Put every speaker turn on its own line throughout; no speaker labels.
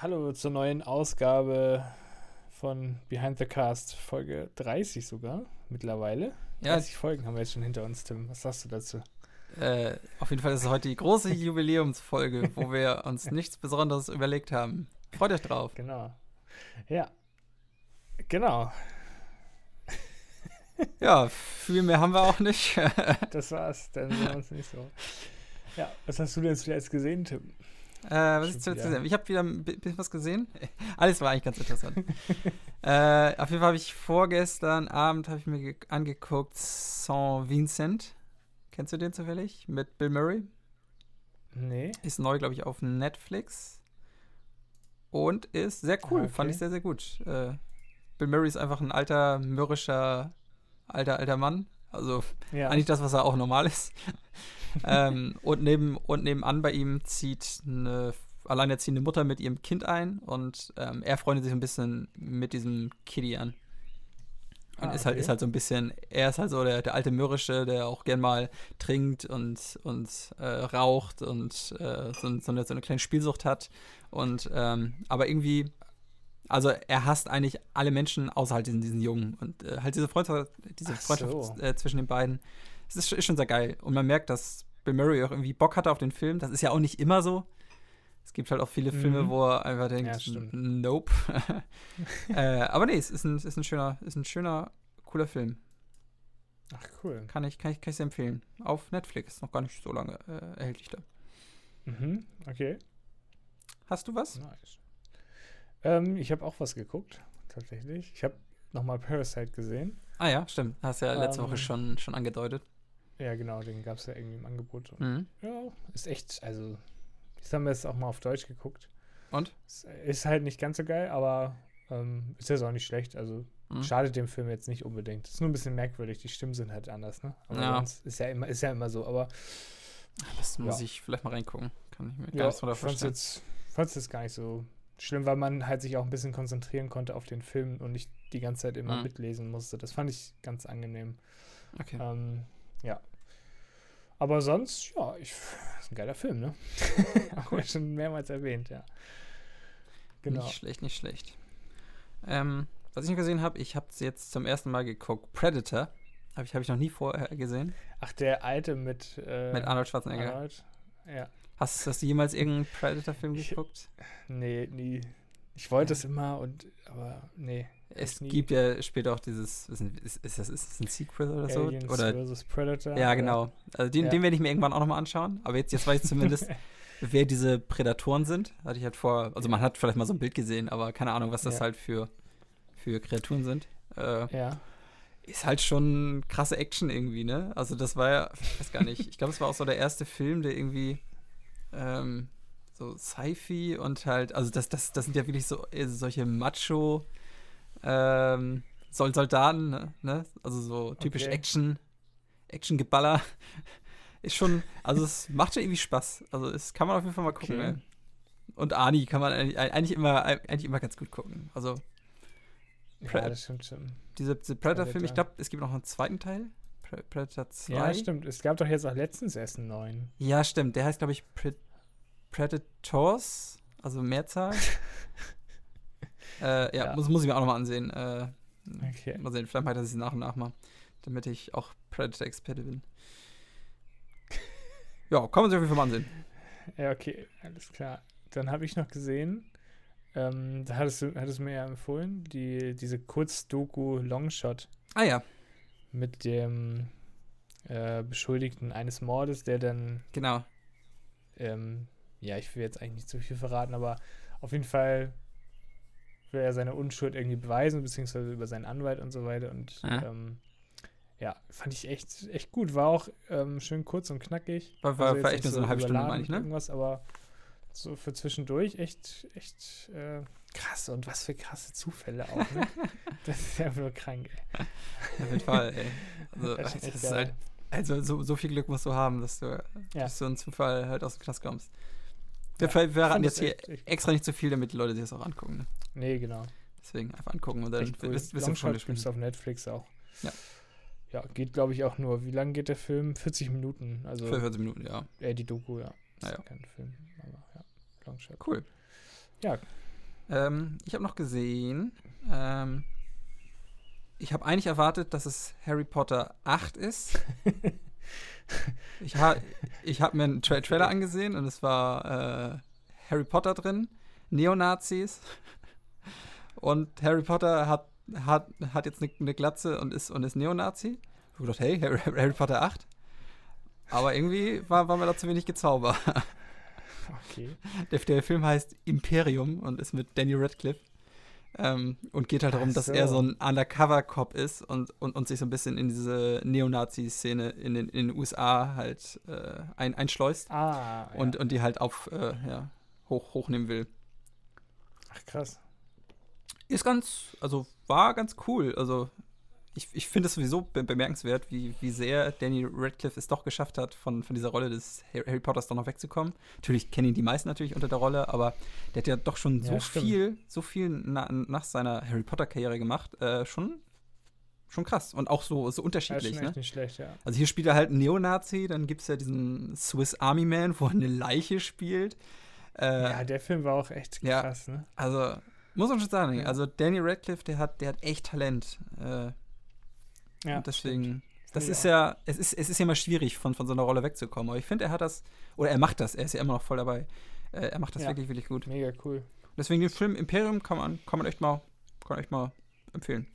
Hallo zur neuen Ausgabe von Behind the Cast, Folge 30 sogar mittlerweile.
Ja.
30 Folgen haben wir jetzt schon hinter uns, Tim. Was sagst du dazu?
Äh, auf jeden Fall ist es heute die große Jubiläumsfolge, wo wir uns nichts Besonderes überlegt haben. Freut euch drauf.
Genau. Ja. Genau.
Ja, viel mehr haben wir auch nicht.
Das war's. Dann sind wir uns nicht so. Ja, was hast du denn zuletzt gesehen, Tim?
Äh, was ist zuletzt gesehen? Ich habe wieder ein bi- bisschen was gesehen. Alles war eigentlich ganz interessant. äh, auf jeden Fall habe ich vorgestern Abend habe ich mir ge- angeguckt Saint Vincent. Kennst du den zufällig? Mit Bill Murray.
Nee.
Ist neu, glaube ich, auf Netflix. Und ist sehr cool.
Ah, okay.
Fand ich sehr, sehr gut. Äh, Bill Murray ist einfach ein alter, mürrischer, alter, alter Mann. Also
Ja.
eigentlich das, was er auch normal ist. Ähm, und, neben, und nebenan bei ihm zieht eine alleinerziehende Mutter mit ihrem Kind ein und ähm, er freundet sich ein bisschen mit diesem Kitty an. Und
Ah,
ist, halt,
okay.
ist halt so ein bisschen, er ist halt so der, der alte Mürrische, der auch gern mal trinkt und, und äh, raucht und äh, so, so, eine, so eine kleine Spielsucht hat. Und ähm, aber irgendwie, also er hasst eigentlich alle Menschen außer halt diesen, diesen Jungen. Und äh, halt diese Freundschaft, diese
Ach
Freundschaft
so.
äh, zwischen den beiden, das ist, ist schon sehr geil. Und man merkt, dass Bill Murray auch irgendwie Bock hatte auf den Film. Das ist ja auch nicht immer so. Es gibt halt auch viele Filme,
Mhm.
wo er einfach denkt,
Ja,
nope. äh, aber nee, es ist ein, es ist ein schöner, ist ein schöner, cooler Film.
Ach, cool.
Kann ich, kann ich, kann ich sehr empfehlen. Auf Netflix, noch gar nicht so lange äh, erhältlich da.
Mhm. Okay.
Hast du was?
Nice. Ähm, ich habe auch was geguckt, tatsächlich. Ich habe nochmal Parasite gesehen.
Ah ja, stimmt. Hast ja letzte
Ähm,
Woche schon, schon angedeutet.
Ja, genau, den gab es ja irgendwie im Angebot.
Mhm.
Ja, ist echt, also, ich habe mir jetzt auch mal auf Deutsch geguckt.
Und?
Ist, ist halt nicht ganz so geil, aber ähm, ist jetzt auch nicht schlecht. Also,
Mhm.
schadet dem Film jetzt nicht unbedingt. Ist nur ein bisschen merkwürdig, die Stimmen sind halt anders, ne? Aber
Ja.
ist ja immer, ist ja immer so. Aber
Das muss
Ja.
ich vielleicht mal reingucken. Kann ich mir gar
ja,
nichts
ich
drunter
fand's
vorstellen.
jetzt, fand's jetzt gar nicht so schlimm, weil man halt sich auch ein bisschen konzentrieren konnte auf den Film und nicht die ganze Zeit immer
Mhm.
mitlesen musste. Das fand ich ganz angenehm.
Okay.
Ähm, ja. Aber sonst, ja, ich, ist ein geiler Film, ne? Haben wir schon mehrmals erwähnt, ja. Genau.
Nicht schlecht, nicht schlecht. Ähm, was ich noch gesehen habe, ich habe jetzt zum ersten Mal geguckt. Predator. Habe ich, hab ich noch nie vorher gesehen.
Ach, der alte mit, äh,
Mit Arnold Schwarzenegger.
Arnold. Ja.
Hast, hast du jemals irgendeinen Predator-Film
Ich-
geguckt?
Nee, nie. Ich wollte es immer und, aber nee.
Es
nie.
gibt ja später auch dieses, ist, ist, ist, das, ist das ein Sequel oder so?
Aliens
Oder,
vs. Predator.
ja, genau. Also den,
Ja.
den werde ich mir irgendwann auch nochmal anschauen. Aber jetzt, jetzt weiß ich zumindest, wer diese Prädatoren sind. Hatte ich halt vor, also man hat vielleicht mal so ein Bild gesehen, aber keine Ahnung, was das
Ja.
halt für, für Kreaturen sind. Äh,
Ja.
ist halt schon krasse Action irgendwie, ne? Also das war ja, ich weiß gar nicht, ich glaube, es war auch so der erste Film, der irgendwie ähm, so Sci-Fi und halt, also das, das, das sind ja wirklich so äh, solche Macho ähm, Sol Soldaten, ne? ne? Also so typisch
Okay.
Action, Action-Geballer. Ist schon, also es macht schon irgendwie Spaß. Also es kann man auf jeden Fall mal gucken,
Okay.
Und Ani kann man eigentlich, immer, eigentlich immer ganz gut gucken. Also
Ja, das stimmt schon.
diese, diese Predator-Film, ich glaube, es gibt noch einen zweiten Teil. Pre Predator 2.
Ja, stimmt. Es gab doch jetzt auch letztens erst einen neuen.
Ja, stimmt. Der heißt, glaube ich, Pre Predators, also Mehrzahl. äh, ja,
Ja.
Muss, muss ich mir auch nochmal ansehen. Äh,
Okay.
Mal sehen, vielleicht mache ich das nach und nach mal, damit ich auch Predator-Experte bin. Ja, kann man sich auf jeden Fall mal ansehen.
Ja, okay, alles klar. Dann habe ich noch gesehen, ähm, da hattest du, hattest du mir ja empfohlen, die, diese Kurzdoku Longshot
Ah ja,
mit dem äh, Beschuldigten eines Mordes, der dann,
genau.
ähm, ja, ich will jetzt eigentlich nicht zu viel verraten, aber auf jeden Fall will er seine Unschuld irgendwie beweisen, beziehungsweise über seinen Anwalt und so weiter. Und
Ja.
ähm, ja, fand ich echt, echt gut. War auch ähm, schön kurz und knackig.
War- war-
jetzt
war echt nur so eine halbe Stunde, meine ich, ne?
Irgendwas, aber so für zwischendurch echt, echt äh, krass. Und was für krasse Zufälle auch, ne? das ist ja nur krank, ey.
Auf jeden Fall, ey. Also,
Das ist
das ist halt, also so, so viel Glück musst du haben, dass du
Ja.
durch so einen Zufall halt aus dem Knast kommst. Wir,
Ja,
ver-
ich
wir
fand
raten
das
jetzt hier extra nicht zu viel, damit die Leute sich das auch angucken. Ne?
Nee, genau.
Deswegen einfach angucken und dann
Echt cool.
wirst du schon gespielt.
auf Netflix auch.
Ja.
Ja, geht, glaube ich, auch nur. Wie lang geht der Film? 40 Minuten. Also,
Für 40 Minuten, ja.
äh, die Doku, ja. Ist
Naja.
kein Film, aber ja. Longshot.
Cool.
Ja,
Ähm, ich habe noch gesehen, ähm, ich habe eigentlich erwartet, dass es Harry Potter 8 ist. ich ha ich habe mir einen Tra Trailer angesehen und es war äh, Harry Potter drin, Neonazis und Harry Potter hat, hat, hat jetzt eine ne Glatze und ist, und ist Neonazi. Ich habe gedacht, hey, Harry, Harry, Potter 8? Aber irgendwie war, war mir da zu wenig Gezauber.
Okay.
Der, der Film heißt Imperium und ist mit Danny Radcliffe. Ähm, und geht halt darum, so. dass er so ein Undercover-Cop ist und, und, und sich so ein bisschen in diese Neonazi-Szene in den, in den USA halt äh, ein, einschleust.
Ah,
ja. und, und die halt auf, äh, ja, hoch, hochnehmen will.
Ach, krass.
Ist ganz, also war ganz cool. Also ich, ich finde es sowieso be bemerkenswert, wie, wie sehr Danny Radcliffe es doch geschafft hat, von, von dieser Rolle des Harry Potters doch noch wegzukommen. Natürlich kennen ihn die meisten natürlich unter der Rolle, aber der hat ja doch schon ja, so stimmt. viel, so viel na, nach seiner Harry Potter-Karriere gemacht. Äh, schon, schon krass. Und auch so, so unterschiedlich. Ja,
ne? nicht schlecht, ja.
Also hier spielt er halt einen Neonazi, dann gibt es ja diesen Swiss Army Man, wo er eine Leiche spielt.
Äh, ja, der Film war auch echt krass,
ja,
ne?
Also, muss man schon sagen, also Danny Radcliffe, der hat, der hat echt Talent. Äh, ja, und deswegen, stimmt. das ist ja, es ist, es ist ja immer schwierig, von, von so einer Rolle wegzukommen. Aber ich finde, er hat das, oder er macht das, er ist ja immer noch voll dabei. Äh, er macht das ja. wirklich, wirklich gut.
Mega cool.
Deswegen den Film Imperium kann man, kann man echt mal, kann man echt mal empfehlen.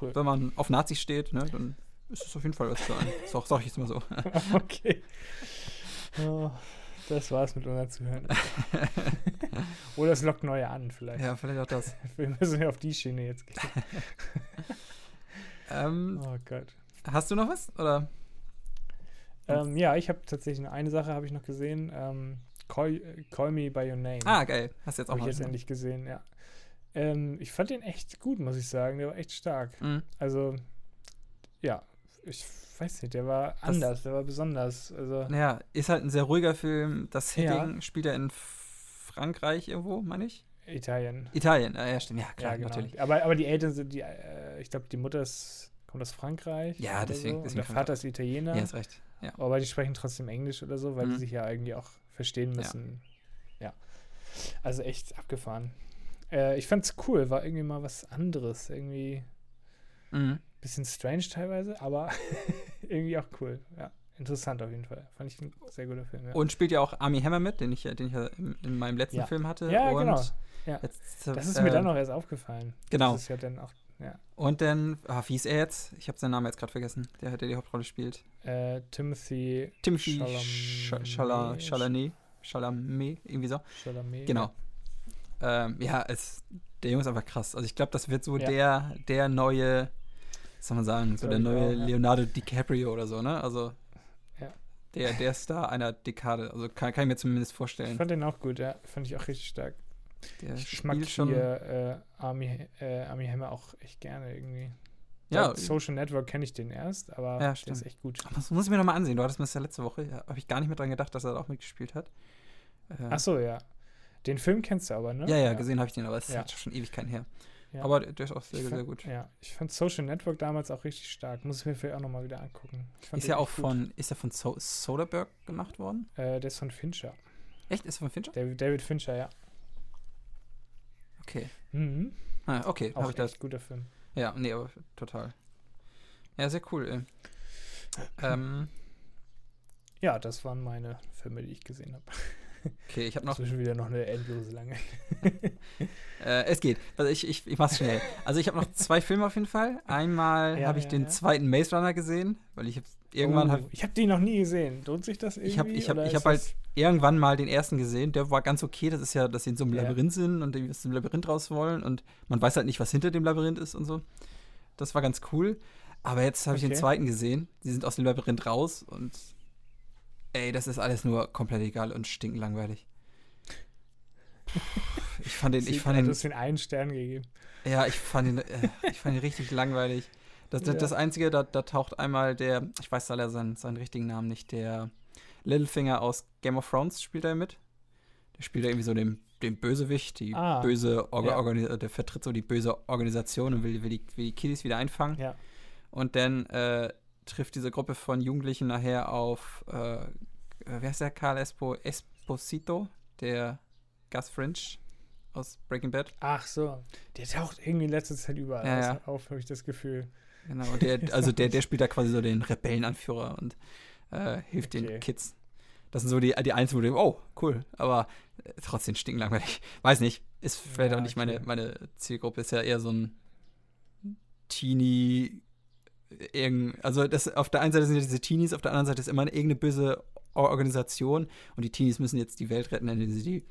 Cool. Wenn man auf Nazis steht, ne, dann ist es auf jeden Fall was zu ein. Sag, sag ich jetzt mal so.
okay. Oh, das war's mit unser Zuhören. Oder es lockt neue an, vielleicht.
Ja, vielleicht auch das.
Wir müssen ja auf die Schiene jetzt gehen.
Ähm,
oh Gott.
Hast du noch was? Oder?
Ähm, ja, ich habe tatsächlich eine Sache habe ich noch gesehen. Ähm, Call, Call, Me by Your Name.
Ah, geil. Hast du jetzt auch
hab ich jetzt endlich gesehen, ja. Ähm, ich fand den echt gut, muss ich sagen. Der war echt stark.
Mhm.
Also, ja, ich weiß nicht, der war das, anders, der war besonders. Also,
ja, ist halt ein sehr ruhiger Film. Das Setting ja. spielt er in Frankreich irgendwo, meine ich.
Italien.
Italien, ja, stimmt, ja, klar, ja, genau. natürlich.
Aber, aber die Eltern sind, die, äh, ich glaube, die Mutter ist, kommt aus Frankreich.
Ja, deswegen.
So.
deswegen
der Vater ist Italiener.
Ja, ist recht. Ja.
Aber die sprechen trotzdem Englisch oder so, weil mhm. die sich ja irgendwie auch verstehen müssen. Ja. ja. Also echt abgefahren. Äh, ich fand's cool, war irgendwie mal was anderes. Irgendwie
mhm.
bisschen strange teilweise, aber irgendwie auch cool, ja interessant auf jeden Fall. Fand ich ein sehr guter Film. Ja.
Und spielt ja auch Army Hammer mit, den ich, den ich ja in, in meinem letzten
ja.
Film hatte.
Ja,
und
genau. Ja. Jetzt, das ist äh, mir dann noch erst aufgefallen.
Genau.
Das ist ja dann auch, ja.
Und dann, ah, wie ist er jetzt? Ich habe seinen Namen jetzt gerade vergessen, der, der die Hauptrolle spielt.
Äh, Timothy
Timothy Chalamet. Chalamet. Chalamet, irgendwie so.
Chalamet.
Genau. Ähm, ja, es, der Junge ist einfach krass. Also ich glaube, das wird so ja. der, der neue, was soll man sagen, so der neue auch, Leonardo DiCaprio oder so, ne? Also der, der Star einer Dekade. Also kann, kann ich mir zumindest vorstellen. Ich
fand den auch gut, ja. Fand ich auch richtig stark.
Der
ich mag schon hier äh, Army, äh, Army Hammer auch echt gerne irgendwie.
Ja.
Bei Social Network kenne ich den erst, aber
ja,
der ist echt gut.
Das muss ich mir nochmal ansehen. Du hattest mir das ja letzte Woche, ja, habe ich gar nicht mehr dran gedacht, dass er da auch mitgespielt hat.
Äh, Ach so, ja. Den Film kennst du aber, ne?
Ja, ja, ja. gesehen habe ich den, aber es ist schon Ewigkeiten her. Ja. Aber der ist auch sehr,
fand,
sehr gut.
Ja, ich fand Social Network damals auch richtig stark. Muss ich mir vielleicht auch nochmal wieder angucken.
Ist ja auch von, ist er von so Soderbergh gemacht worden?
Äh, der ist von Fincher.
Echt? Ist er von Fincher?
David, David Fincher, ja.
Okay.
Mhm.
Ah, okay.
Auch ich das. guter Film.
Ja, nee, aber total. Ja, sehr cool. Ey. ähm.
Ja, das waren meine Filme, die ich gesehen habe.
Okay, ich habe noch.
Schon wieder noch eine endlose lange.
äh, es geht. Also ich, ich, ich mach's schnell. Also ich habe noch zwei Filme auf jeden Fall. Einmal ja, habe ich ja, den ja. zweiten Maze Runner gesehen, weil ich irgendwann oh, hab,
Ich habe den noch nie gesehen. Lohnt sich das irgendwie?
Ich habe ich hab, ich hab halt irgendwann mal den ersten gesehen. Der war ganz okay. Das ist ja, dass sie in so einem Labyrinth sind und die aus dem Labyrinth raus wollen und man weiß halt nicht, was hinter dem Labyrinth ist und so. Das war ganz cool. Aber jetzt habe okay. ich den zweiten gesehen. Sie sind aus dem Labyrinth raus und Ey, das ist alles nur komplett egal und stinklangweilig. Ich fand den, ich fand den.
Du hast den einen Stern gegeben.
Ja, ich fand ihn, äh, ich fand ihn richtig langweilig. Das, das, ja. das Einzige, da, da, taucht einmal der, ich weiß leider seinen, seinen richtigen Namen nicht, der Littlefinger aus Game of Thrones spielt er mit. Der spielt da irgendwie so den, den Bösewicht, die ah, böse, Orga, ja. der vertritt so die böse Organisation und will, will, die, will die Kiddies wieder einfangen.
Ja.
Und dann äh, trifft diese Gruppe von Jugendlichen nachher auf, äh, wer ist der? Carl Espo, Esposito, der Gus Fringe aus Breaking Bad.
Ach so. Der taucht irgendwie in letzter Zeit überall
Ja, ja.
auf, habe ich das Gefühl.
Genau, und der, also der, der spielt da quasi so den Rebellenanführer und äh, hilft
Okay.
den Kids. Das sind so die, die einzigen, wo oh, cool, aber äh, trotzdem stinklangweilig. Weiß nicht, ist vielleicht
Ja,
auch nicht meine,
okay.
meine Zielgruppe, ist ja eher so ein Teenie, irgend, also das auf der einen Seite sind ja diese Teenies, auf der anderen Seite ist immer eine irgendeine böse Or- Organisation und die Teenies müssen jetzt die Welt retten, indem sie die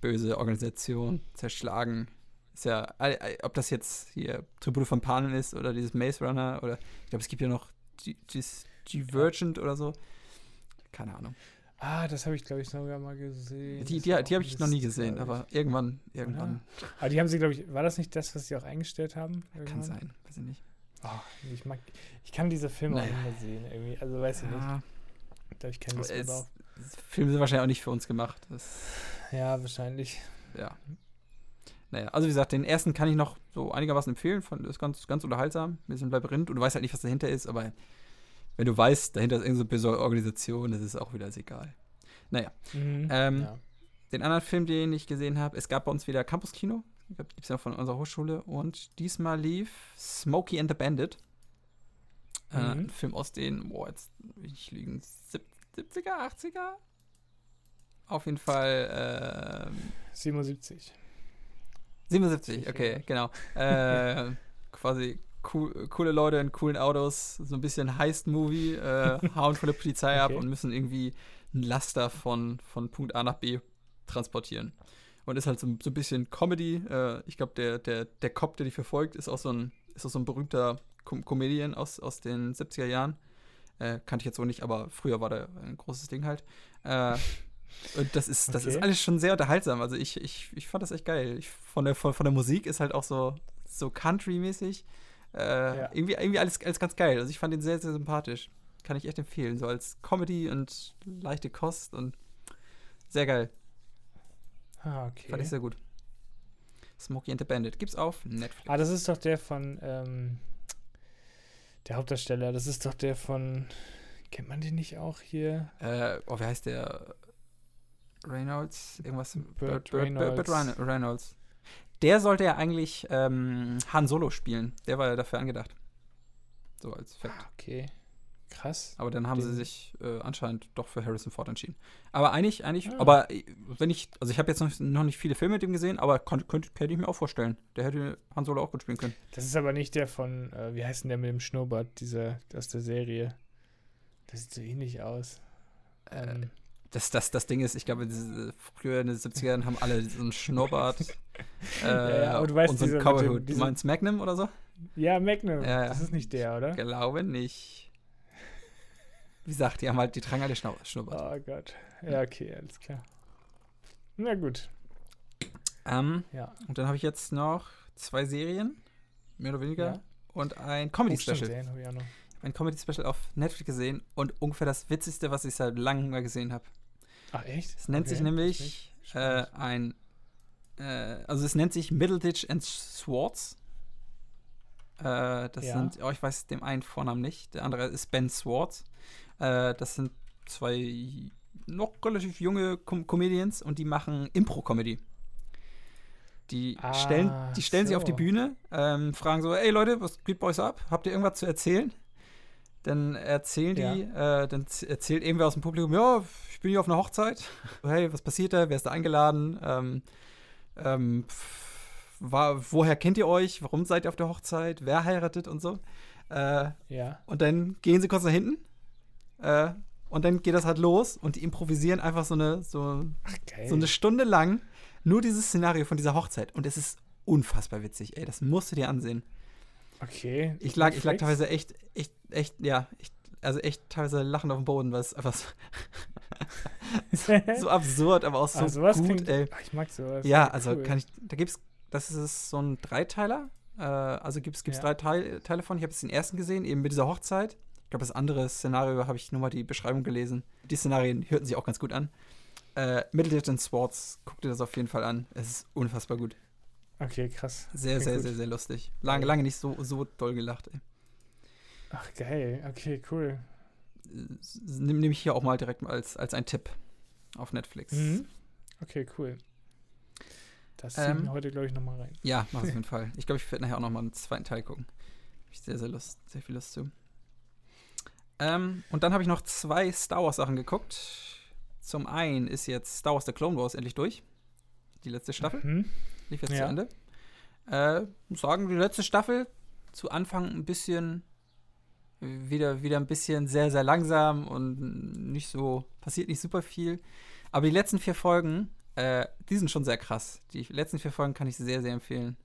böse Organisation zerschlagen. Ist ja, ob das jetzt hier Tribute von Panem ist oder dieses Maze Runner oder ich glaube, es gibt ja noch Di- Dis- Divergent oder so. Keine Ahnung.
Ah, das habe ich, glaube ich, sogar mal gesehen.
Die, die, die habe ich noch nie gesehen, aber irgendwann, irgendwann.
Aber die haben sie, glaube ich, war das nicht das, was sie auch eingestellt haben?
Kann
irgendwann?
sein, weiß ich nicht.
Oh, ich mag, ich kann diese Filme
Naja.
auch nicht sehen, irgendwie. Also, weiß ich nicht. Da habe ich keine Lust mehr drauf.
Filme sind wahrscheinlich auch nicht für uns gemacht. Das,
Ja, wahrscheinlich.
ja. Naja, also wie gesagt, den ersten kann ich noch so einigermaßen empfehlen. Fand, ist ganz, ganz unterhaltsam. Ein bisschen Labyrinth und du weißt halt nicht, was dahinter ist, aber wenn du weißt, dahinter ist irgendeine so böse Organisation, das ist auch wieder egal. Naja,
Mhm.
Ähm,
ja.
den anderen Film, den ich gesehen habe, es gab bei uns wieder Gibt es ja von unserer Hochschule. Und diesmal lief Smokey and the Bandit. Äh,
Mhm.
ein Film aus den, boah, jetzt ich liegen, sieb- 70er, 80er? Auf jeden Fall ähm,
77.
77, okay, genau. Äh, quasi cool, coole Leute in coolen Autos, so ein bisschen Heist-Movie, äh, hauen von der Polizei ab
Okay.
und müssen irgendwie ein Laster von, von Punkt A nach B transportieren. Und ist halt so, so ein bisschen Comedy. Äh, ich glaube, der, der, der Cop, der die verfolgt, ist auch so ein, ist auch so ein berühmter Com Comedian aus, aus den 70er Jahren. Äh, kannte ich jetzt so nicht, aber früher war der ein großes Ding halt. Äh, und das ist, das ist
Okay.
alles schon sehr unterhaltsam. Also ich, ich, ich fand das echt geil. Ich, von, der, von, von der Musik ist halt auch so, so Country-mäßig. Äh,
Ja.
irgendwie, irgendwie alles, alles ganz geil. Also ich fand ihn sehr, sehr sympathisch. Kann ich echt empfehlen. So als Comedy und leichte Kost und sehr geil.
Ah, okay.
Fand ich sehr gut. Smokey and the Bandit. Gibt's auf Netflix.
Ah, das ist doch der von, ähm, der Hauptdarsteller. Das ist doch der von, kennt man den nicht auch hier?
Äh, oh, wie heißt der? Reynolds? Irgendwas?
Burt
Burt
Reynolds.
Reynolds. Reynolds. Der sollte ja eigentlich ähm, Han Solo spielen. Der war ja dafür angedacht. So als Fact.
Ah, okay. Krass.
Aber dann haben sie sich äh, anscheinend doch für Harrison Ford entschieden. Aber eigentlich, eigentlich,
Ah.
aber äh, wenn ich, also ich habe jetzt noch, noch nicht viele Filme mit ihm gesehen, aber kon- könnte, könnte ich mir auch vorstellen. Der hätte Han Solo auch gut spielen können.
Das ist aber nicht der von, äh, wie heißt denn der mit dem Schnurrbart, dieser aus der Serie? Das sieht so ähnlich aus.
Äh,
Ähm,
Das, das, das Ding ist, ich glaube, diese, früher in den 70ern haben alle so einen Schnurrbart. äh,
ja, aber du weißt,
und so einen Cowboy-Hut. Du meinst Magnum oder so?
ja, Magnum.
Ja, ja.
Das ist nicht der, oder?
Glaube nicht. Wie gesagt, die haben halt, die tragen alle Schnau Schnurrbart.
Oh Gott. Ja, okay, alles klar. Na gut.
Ähm,
Ja.
und dann habe ich jetzt noch zwei Serien, mehr oder weniger,
Ja.
und ein
Oh,
Comedy-Special.
habe ich auch noch.
ein Comedy-Special auf Netflix gesehen und ungefähr das Witzigste, was ich seit langem mal gesehen habe.
Ach, echt?
Es nennt sich
Okay,
nämlich
das
äh, ein, äh, also es nennt sich Middleditch and Swartz. Äh, das
Ja.
sind, oh, ich weiß dem einen Vornamen nicht, der andere ist Ben Swartz. Äh, das sind zwei noch relativ junge Com Comedians und die machen Impro-Comedy. Die
Ah,
stellen, die stellen sich auf die
so.
Bühne, ähm, fragen so, ey Leute, was geht bei euch so ab? Habt ihr irgendwas zu erzählen? Dann erzählen die, äh, dann erzählt irgendwer aus dem Publikum, ja, ich bin hier auf einer Hochzeit. Hey, was passiert da? Wer ist da eingeladen? Ähm, ähm, pff, war, woher kennt ihr euch? Warum seid ihr auf der Hochzeit? Wer heiratet und so? Äh,
Ja.
und dann gehen sie kurz nach hinten. Äh, und dann geht das halt los und die improvisieren einfach so eine, so,
Ach,
so eine Stunde lang nur dieses Szenario von dieser Hochzeit. Und es ist unfassbar witzig, ey. Das musst du dir ansehen.
okay.
Ich lag, ich lag teilweise echt, echt, echt, ja, echt, also echt teilweise lachend auf dem Boden, weil es einfach so, so absurd, aber auch so
ah,
gut,
klingt,
ey.
Ach, ich mag sowas.
Ja,
Cool.
also kann ich, da gibt's, das ist so ein Dreiteiler. Äh, also gibt's, gibt's
Ja.
drei Teil, Teile von. Ich habe jetzt den ersten gesehen, eben mit dieser Hochzeit. Ich glaube, das andere Szenario habe ich nur mal die Beschreibung gelesen. Die Szenarien hörten sich auch ganz gut an. Äh, Middleditch and Swartz, guck dir das auf jeden Fall an. Es ist unfassbar gut.
Okay, krass.
Sehr,
Klingt
sehr,
gut.
sehr, sehr lustig. Lange, lange nicht so, so doll gelacht, ey.
Ach, geil. Okay, cool.
Nimm nehme ich hier auch mal direkt als, als ein Tipp auf Netflix.
Mhm. Okay, cool. Das ziehen
Ähm,
wir heute, glaube ich, nochmal rein.
Ja, mach auf jeden Fall. Ich glaube, ich werde nachher auch nochmal einen zweiten Teil gucken. Hab ich sehr, sehr Lust, sehr viel Lust zu. Ähm, und dann habe ich noch zwei Star Wars Sachen geguckt. Zum einen ist jetzt Star Wars The Clone Wars endlich durch. Die letzte Staffel.
Mhm.
Lief jetzt
Ja.
zu Ende. Äh, muss sagen, die letzte Staffel zu Anfang ein bisschen wieder, wieder ein bisschen sehr, sehr langsam und nicht so, passiert nicht super viel. Aber die letzten vier Folgen, äh, die sind schon sehr krass. Die letzten vier Folgen kann ich sehr, sehr empfehlen.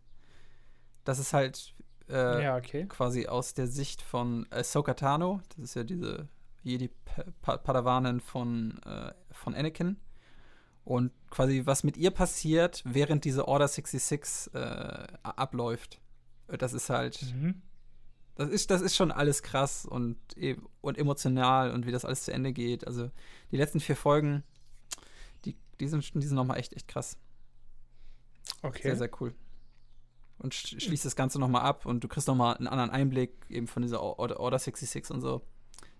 Das ist halt äh,
ja, okay.
quasi aus der Sicht von Ahsoka Tano. Das ist ja diese Jedi-Padawanin von, äh, von Anakin. Und quasi, was mit ihr passiert, während diese Order 66 äh, abläuft. Das ist halt,
Mhm.
das ist, das ist schon alles krass und, e- und emotional und wie das alles zu Ende geht. Also die letzten vier Folgen, die, sind, die sind nochmal echt, echt krass.
Okay.
Sehr, sehr cool. Und sch schließt das Ganze nochmal ab und du kriegst nochmal einen anderen Einblick eben von dieser Order, Order 66 und so.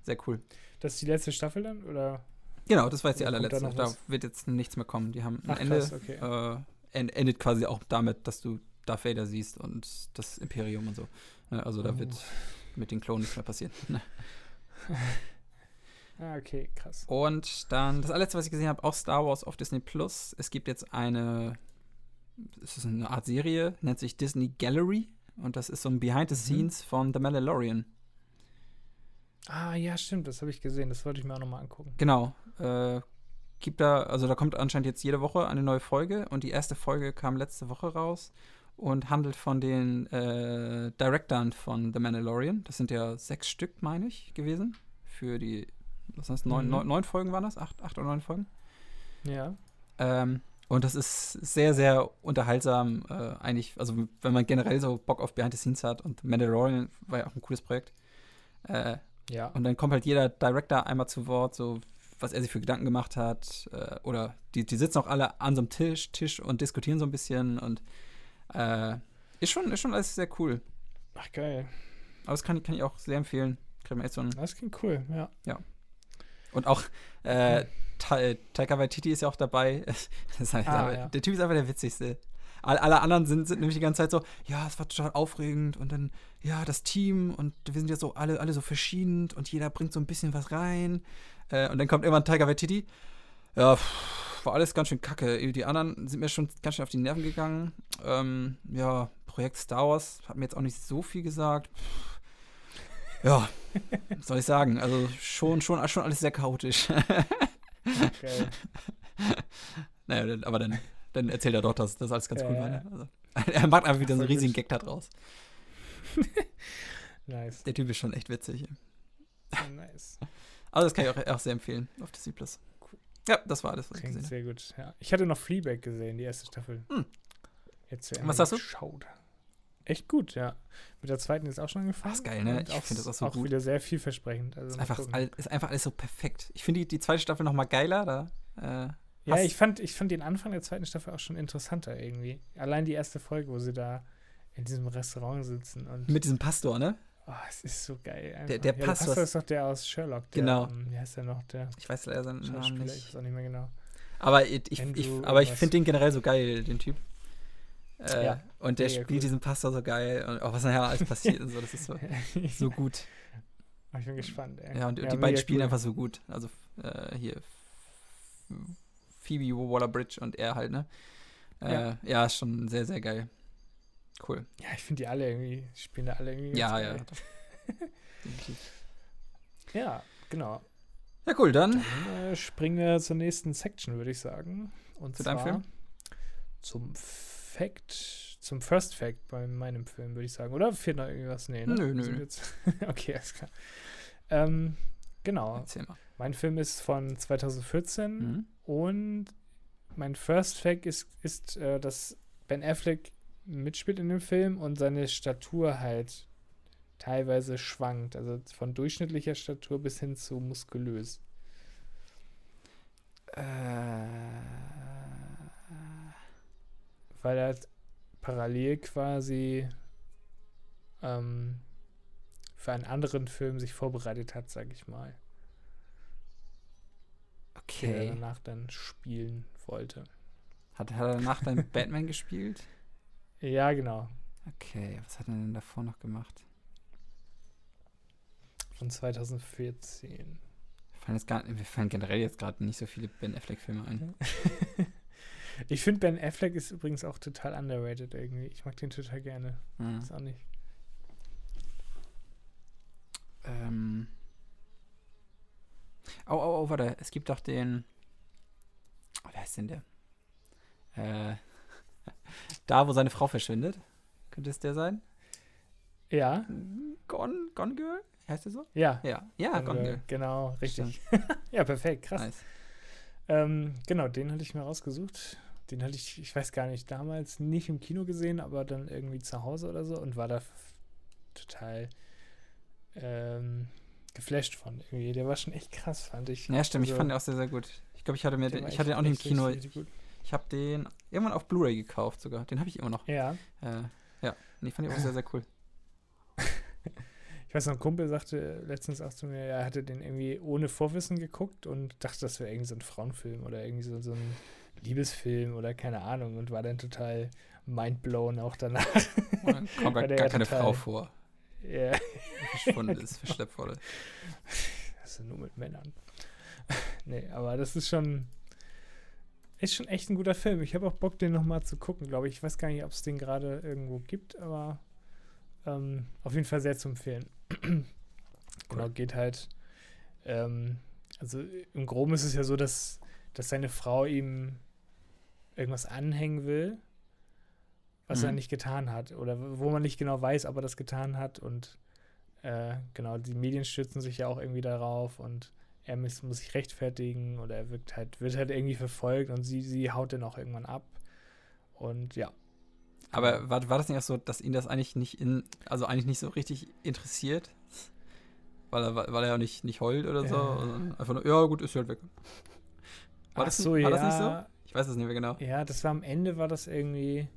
Sehr cool.
Das ist die letzte Staffel dann? Oder?
Genau, das war jetzt die
da
allerletzte. Da
was?
wird jetzt nichts mehr kommen. Die haben ein
Ach,
Ende.
krass, okay.
Äh, end, endet quasi auch damit, dass du Darth Vader siehst und das Imperium und so. Ne, Also da
Oh.
wird mit den Klonen nichts mehr passieren.
Ah, okay, krass.
Und dann das allerletzte, was ich gesehen habe, auch Star Wars auf Disney Plus. Es gibt jetzt eine, es ist eine Art Serie, nennt sich Disney Gallery. Und das ist so ein Behind the
Mhm.
Scenes von The Mandalorian.
Ah, ja, stimmt, das habe ich gesehen. Das wollte ich mir auch nochmal angucken.
Genau. Äh, gibt da, also da kommt anscheinend jetzt jede Woche eine neue Folge und die erste Folge kam letzte Woche raus und handelt von den äh, Directoren von The Mandalorian. Das sind ja sechs Stück, meine ich, gewesen. Für die, was heißt, neun,
Mhm.
neun, neun Folgen waren das? Acht, acht oder neun Folgen?
Ja.
Ähm, und das ist sehr, sehr unterhaltsam, äh, eigentlich, also wenn man generell so Bock auf Behind the Scenes hat und Mandalorian war ja auch ein cooles Projekt. Äh,
Ja.
und dann kommt halt jeder Director einmal zu Wort, so was er sich für Gedanken gemacht hat. Äh, oder die, die sitzen auch alle an so einem Tisch, Tisch und diskutieren so ein bisschen und äh, ist schon, ist schon alles sehr cool.
Ach, geil.
Aber das kann, ich- kann ich auch sehr empfehlen. Kriegt man echt so ein,
Das klingt cool, ja.
Und auch äh, äh, Taika Waititi ist ja auch dabei. Halt,
Ah,
aber
ja.
Der Typ ist einfach der witzigste. All, alle anderen sind, sind nämlich die ganze Zeit so, ja, es war total aufregend und dann, ja, das Team und wir sind ja so alle, alle so verschieden und jeder bringt so ein bisschen was rein. Äh, und dann kommt irgendwann Tiger Waititi. Ja, pff, war alles ganz schön kacke. Die anderen sind mir schon ganz schön auf die Nerven gegangen. Ähm, ja, Projekt Star Wars hat mir jetzt auch nicht so viel gesagt. Pff, Ja, was soll ich sagen? Also schon, schon, schon alles sehr chaotisch.
Geil.
naja, aber dann, dann erzählt er doch, dass das alles ganz cool
Ja,
war.
ja.
Ne? Also, er macht einfach wieder so einen riesigen. Gag da draus.
Nice.
Der Typ ist schon echt witzig.
nice.
Also das kann ich auch, auch sehr empfehlen auf Disney Plus.
Cool.
Ja, das war alles, was ich
Klingt
gesehen habe.
sehr gut. Ich hatte noch Fleabag gesehen, die erste Staffel.
Hm.
Jetzt zu
Was
Ende
sagst du?
geschaut. Echt gut, ja. Mit der zweiten ist auch schon angefangen.
ist geil, ne?
Und
Ich find das auch so
auch
gut.
wieder sehr vielversprechend. Also
Ist einfach, ist einfach alles so perfekt. Ich finde die, die zweite Staffel noch mal geiler. Da, äh,
Ja, ich fand, ich fand den Anfang der zweiten Staffel auch schon interessanter irgendwie. Allein die erste Folge, wo sie da in diesem Restaurant sitzen und
mit diesem Pastor, ne?
oh, es ist so geil. Einfach.
Der- der
ja,
Pastor
der Pastor
ist-
doch der aus Sherlock. Der,
Genau.
ähm, wie heißt der noch? Der
Ich weiß leider seinen Namen
Schauspieler, ich
nicht.
weiß auch nicht mehr genau.
Aber ich, ich, ich, aber ich finde den generell so geil, den Typ. Äh,
Ja,
und der spielt
cool.
diesen Pastor so geil und auch was nachher alles passiert und so, das ist so, so gut.
ich bin gespannt, ey.
Ja, und die
mega
beiden spielen
cool.
einfach so gut. Also äh, hier Phoebe Waller-Bridge und er halt, ne? Äh, ja.
Ja.
ist schon sehr, sehr geil. Cool.
Ja, ich finde die alle irgendwie, spielen da alle irgendwie.
Ja,
ganz
ja.
Ja, genau.
Ja, cool, dann
Dann äh, springen wir zur nächsten Section, würde ich sagen. Und
Zu
zwar
deinem Film?
zum Fact, zum First Fact bei meinem Film, würde ich sagen. Oder fehlt noch irgendwas? Nee, ne?
Nö, nö.
okay, alles klar. Ähm, genau.
erzähl mal.
Mein Film ist von 2014
Mhm.
und mein First Fact ist, ist äh, dass Ben Affleck mitspielt in dem Film und seine Statur halt teilweise schwankt. Also von durchschnittlicher Statur bis hin zu muskulös.
Äh,
weil er halt parallel quasi ähm, für einen anderen Film sich vorbereitet hat, sag ich mal, den er
okay.
danach dann spielen wollte.
Hat, hat er danach dann Batman gespielt?
Ja, genau.
Okay, was hat er denn davor noch gemacht?
Von 2014.
Fallen jetzt gar, mir fallen generell jetzt gerade nicht so viele Ben Affleck-Filme ein.
ich finde, Ben Affleck ist übrigens auch total underrated irgendwie. Ich mag den total gerne.
Mhm.
Ist auch nicht.
Ähm. Oh, oh, oh, warte. Es gibt doch den. Oh, wer ist denn der? Äh. da, wo seine Frau verschwindet. Könnte es der sein?
Ja.
Gone, Gone Girl? Heißt der so?
Ja.
Ja, ja,
Gone. Girl. Genau, richtig. ja, perfekt, krass.
Nice.
Ähm, genau, den hatte ich mir rausgesucht. Den hatte ich, ich weiß gar nicht, damals nicht im Kino gesehen, aber dann irgendwie zu Hause oder so und war da total ähm, geflasht von irgendwie. Der war schon echt krass, fand ich.
Ja, stimmt. Ich
Also,
fand den auch sehr, sehr gut. Ich glaube, ich hatte mir den, ich hatte den auch nicht im Kino.
gut.
Ich habe den irgendwann auf Blu-ray gekauft sogar. Den habe ich immer noch.
Ja,
Äh, ja, nee, fand ich auch sehr, sehr cool.
ich weiß noch, ein Kumpel sagte letztens auch zu mir, er hatte den irgendwie ohne Vorwissen geguckt und dachte, das wäre irgendwie so ein Frauenfilm oder irgendwie so, so ein Liebesfilm oder keine Ahnung und war dann total mindblown auch danach.
Kommt gar,
der
gar
ja
keine
total-
Frau vor,
Ja,
verschwunden ist, verschleppt wurde.
das ist ja nur mit Männern. nee, aber das ist schon, ist schon echt ein guter Film. Ich habe auch Bock, den nochmal zu gucken, glaube ich. Ich weiß gar nicht, ob es den gerade irgendwo gibt, aber ähm, auf jeden Fall sehr zu empfehlen. genau, geht halt. Ähm, also im Groben ist es ja so, dass, dass seine Frau ihm irgendwas anhängen will, was er
Mhm.
nicht getan hat. Oder wo man nicht genau weiß, ob er das getan hat. Und äh, genau, die Medien stürzen sich ja auch irgendwie darauf und er muss, muss sich rechtfertigen oder er wirkt halt, wird halt irgendwie verfolgt und sie, sie haut dann auch irgendwann ab. Und ja.
Aber war, war das nicht auch so, dass ihn das eigentlich nicht in, also eigentlich nicht so richtig interessiert? Weil er, weil er ja nicht, nicht heult oder so?
Äh.
Einfach nur, ja gut, ist halt weg. War,
Ach
das,
so,
war
ja.
das nicht so? Weiß es nicht mehr genau.
Ja, das war am Ende, war das irgendwie.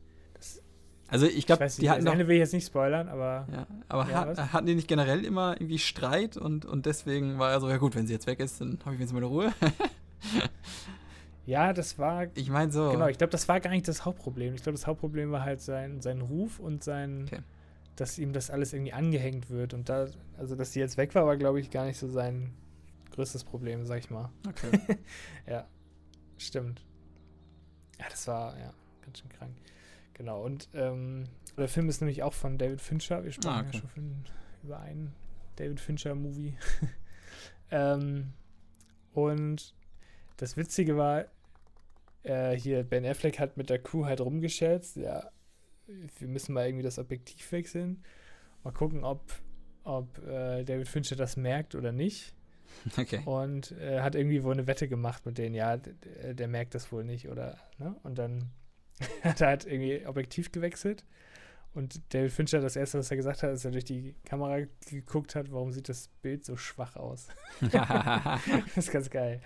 Also ich glaube, die hatten
das
doch
Ende will ich jetzt nicht spoilern, aber
Ja, aber
Ja,
hat, hatten die nicht generell immer irgendwie Streit und, und deswegen war er so, ja gut, wenn sie jetzt weg ist, dann habe ich jetzt meine Ruhe.
ja, das war.
Ich meine so.
Genau, ich glaube, das war gar nicht das Hauptproblem. Ich glaube, das Hauptproblem war halt sein, sein Ruf und sein,
Okay.
dass ihm das alles irgendwie angehängt wird. Und da, also dass sie jetzt weg war, war, glaube ich, gar nicht so sein größtes Problem, sag ich mal.
Okay.
Ja, stimmt. Ja, das war, ja, ganz schön krank. Genau, und ähm, der Film ist nämlich auch von David Fincher. Wir sprachen
Ah, okay.
ja schon über einen David Fincher-Movie. ähm, und das Witzige war, äh, hier, Ben Affleck hat mit der Crew halt rumgeschätzt, ja, wir müssen mal irgendwie das Objektiv wechseln. Mal gucken, ob, ob äh, David Fincher das merkt oder nicht.
okay.
Und äh, hat irgendwie wohl eine Wette gemacht mit denen, ja, d- d- der merkt das wohl nicht, oder, ne? Und dann hat er halt irgendwie Objektiv gewechselt. Und David Fincher, das erste, was er gesagt hat, als er durch die Kamera geguckt hat, warum sieht das Bild so schwach aus? das ist ganz geil.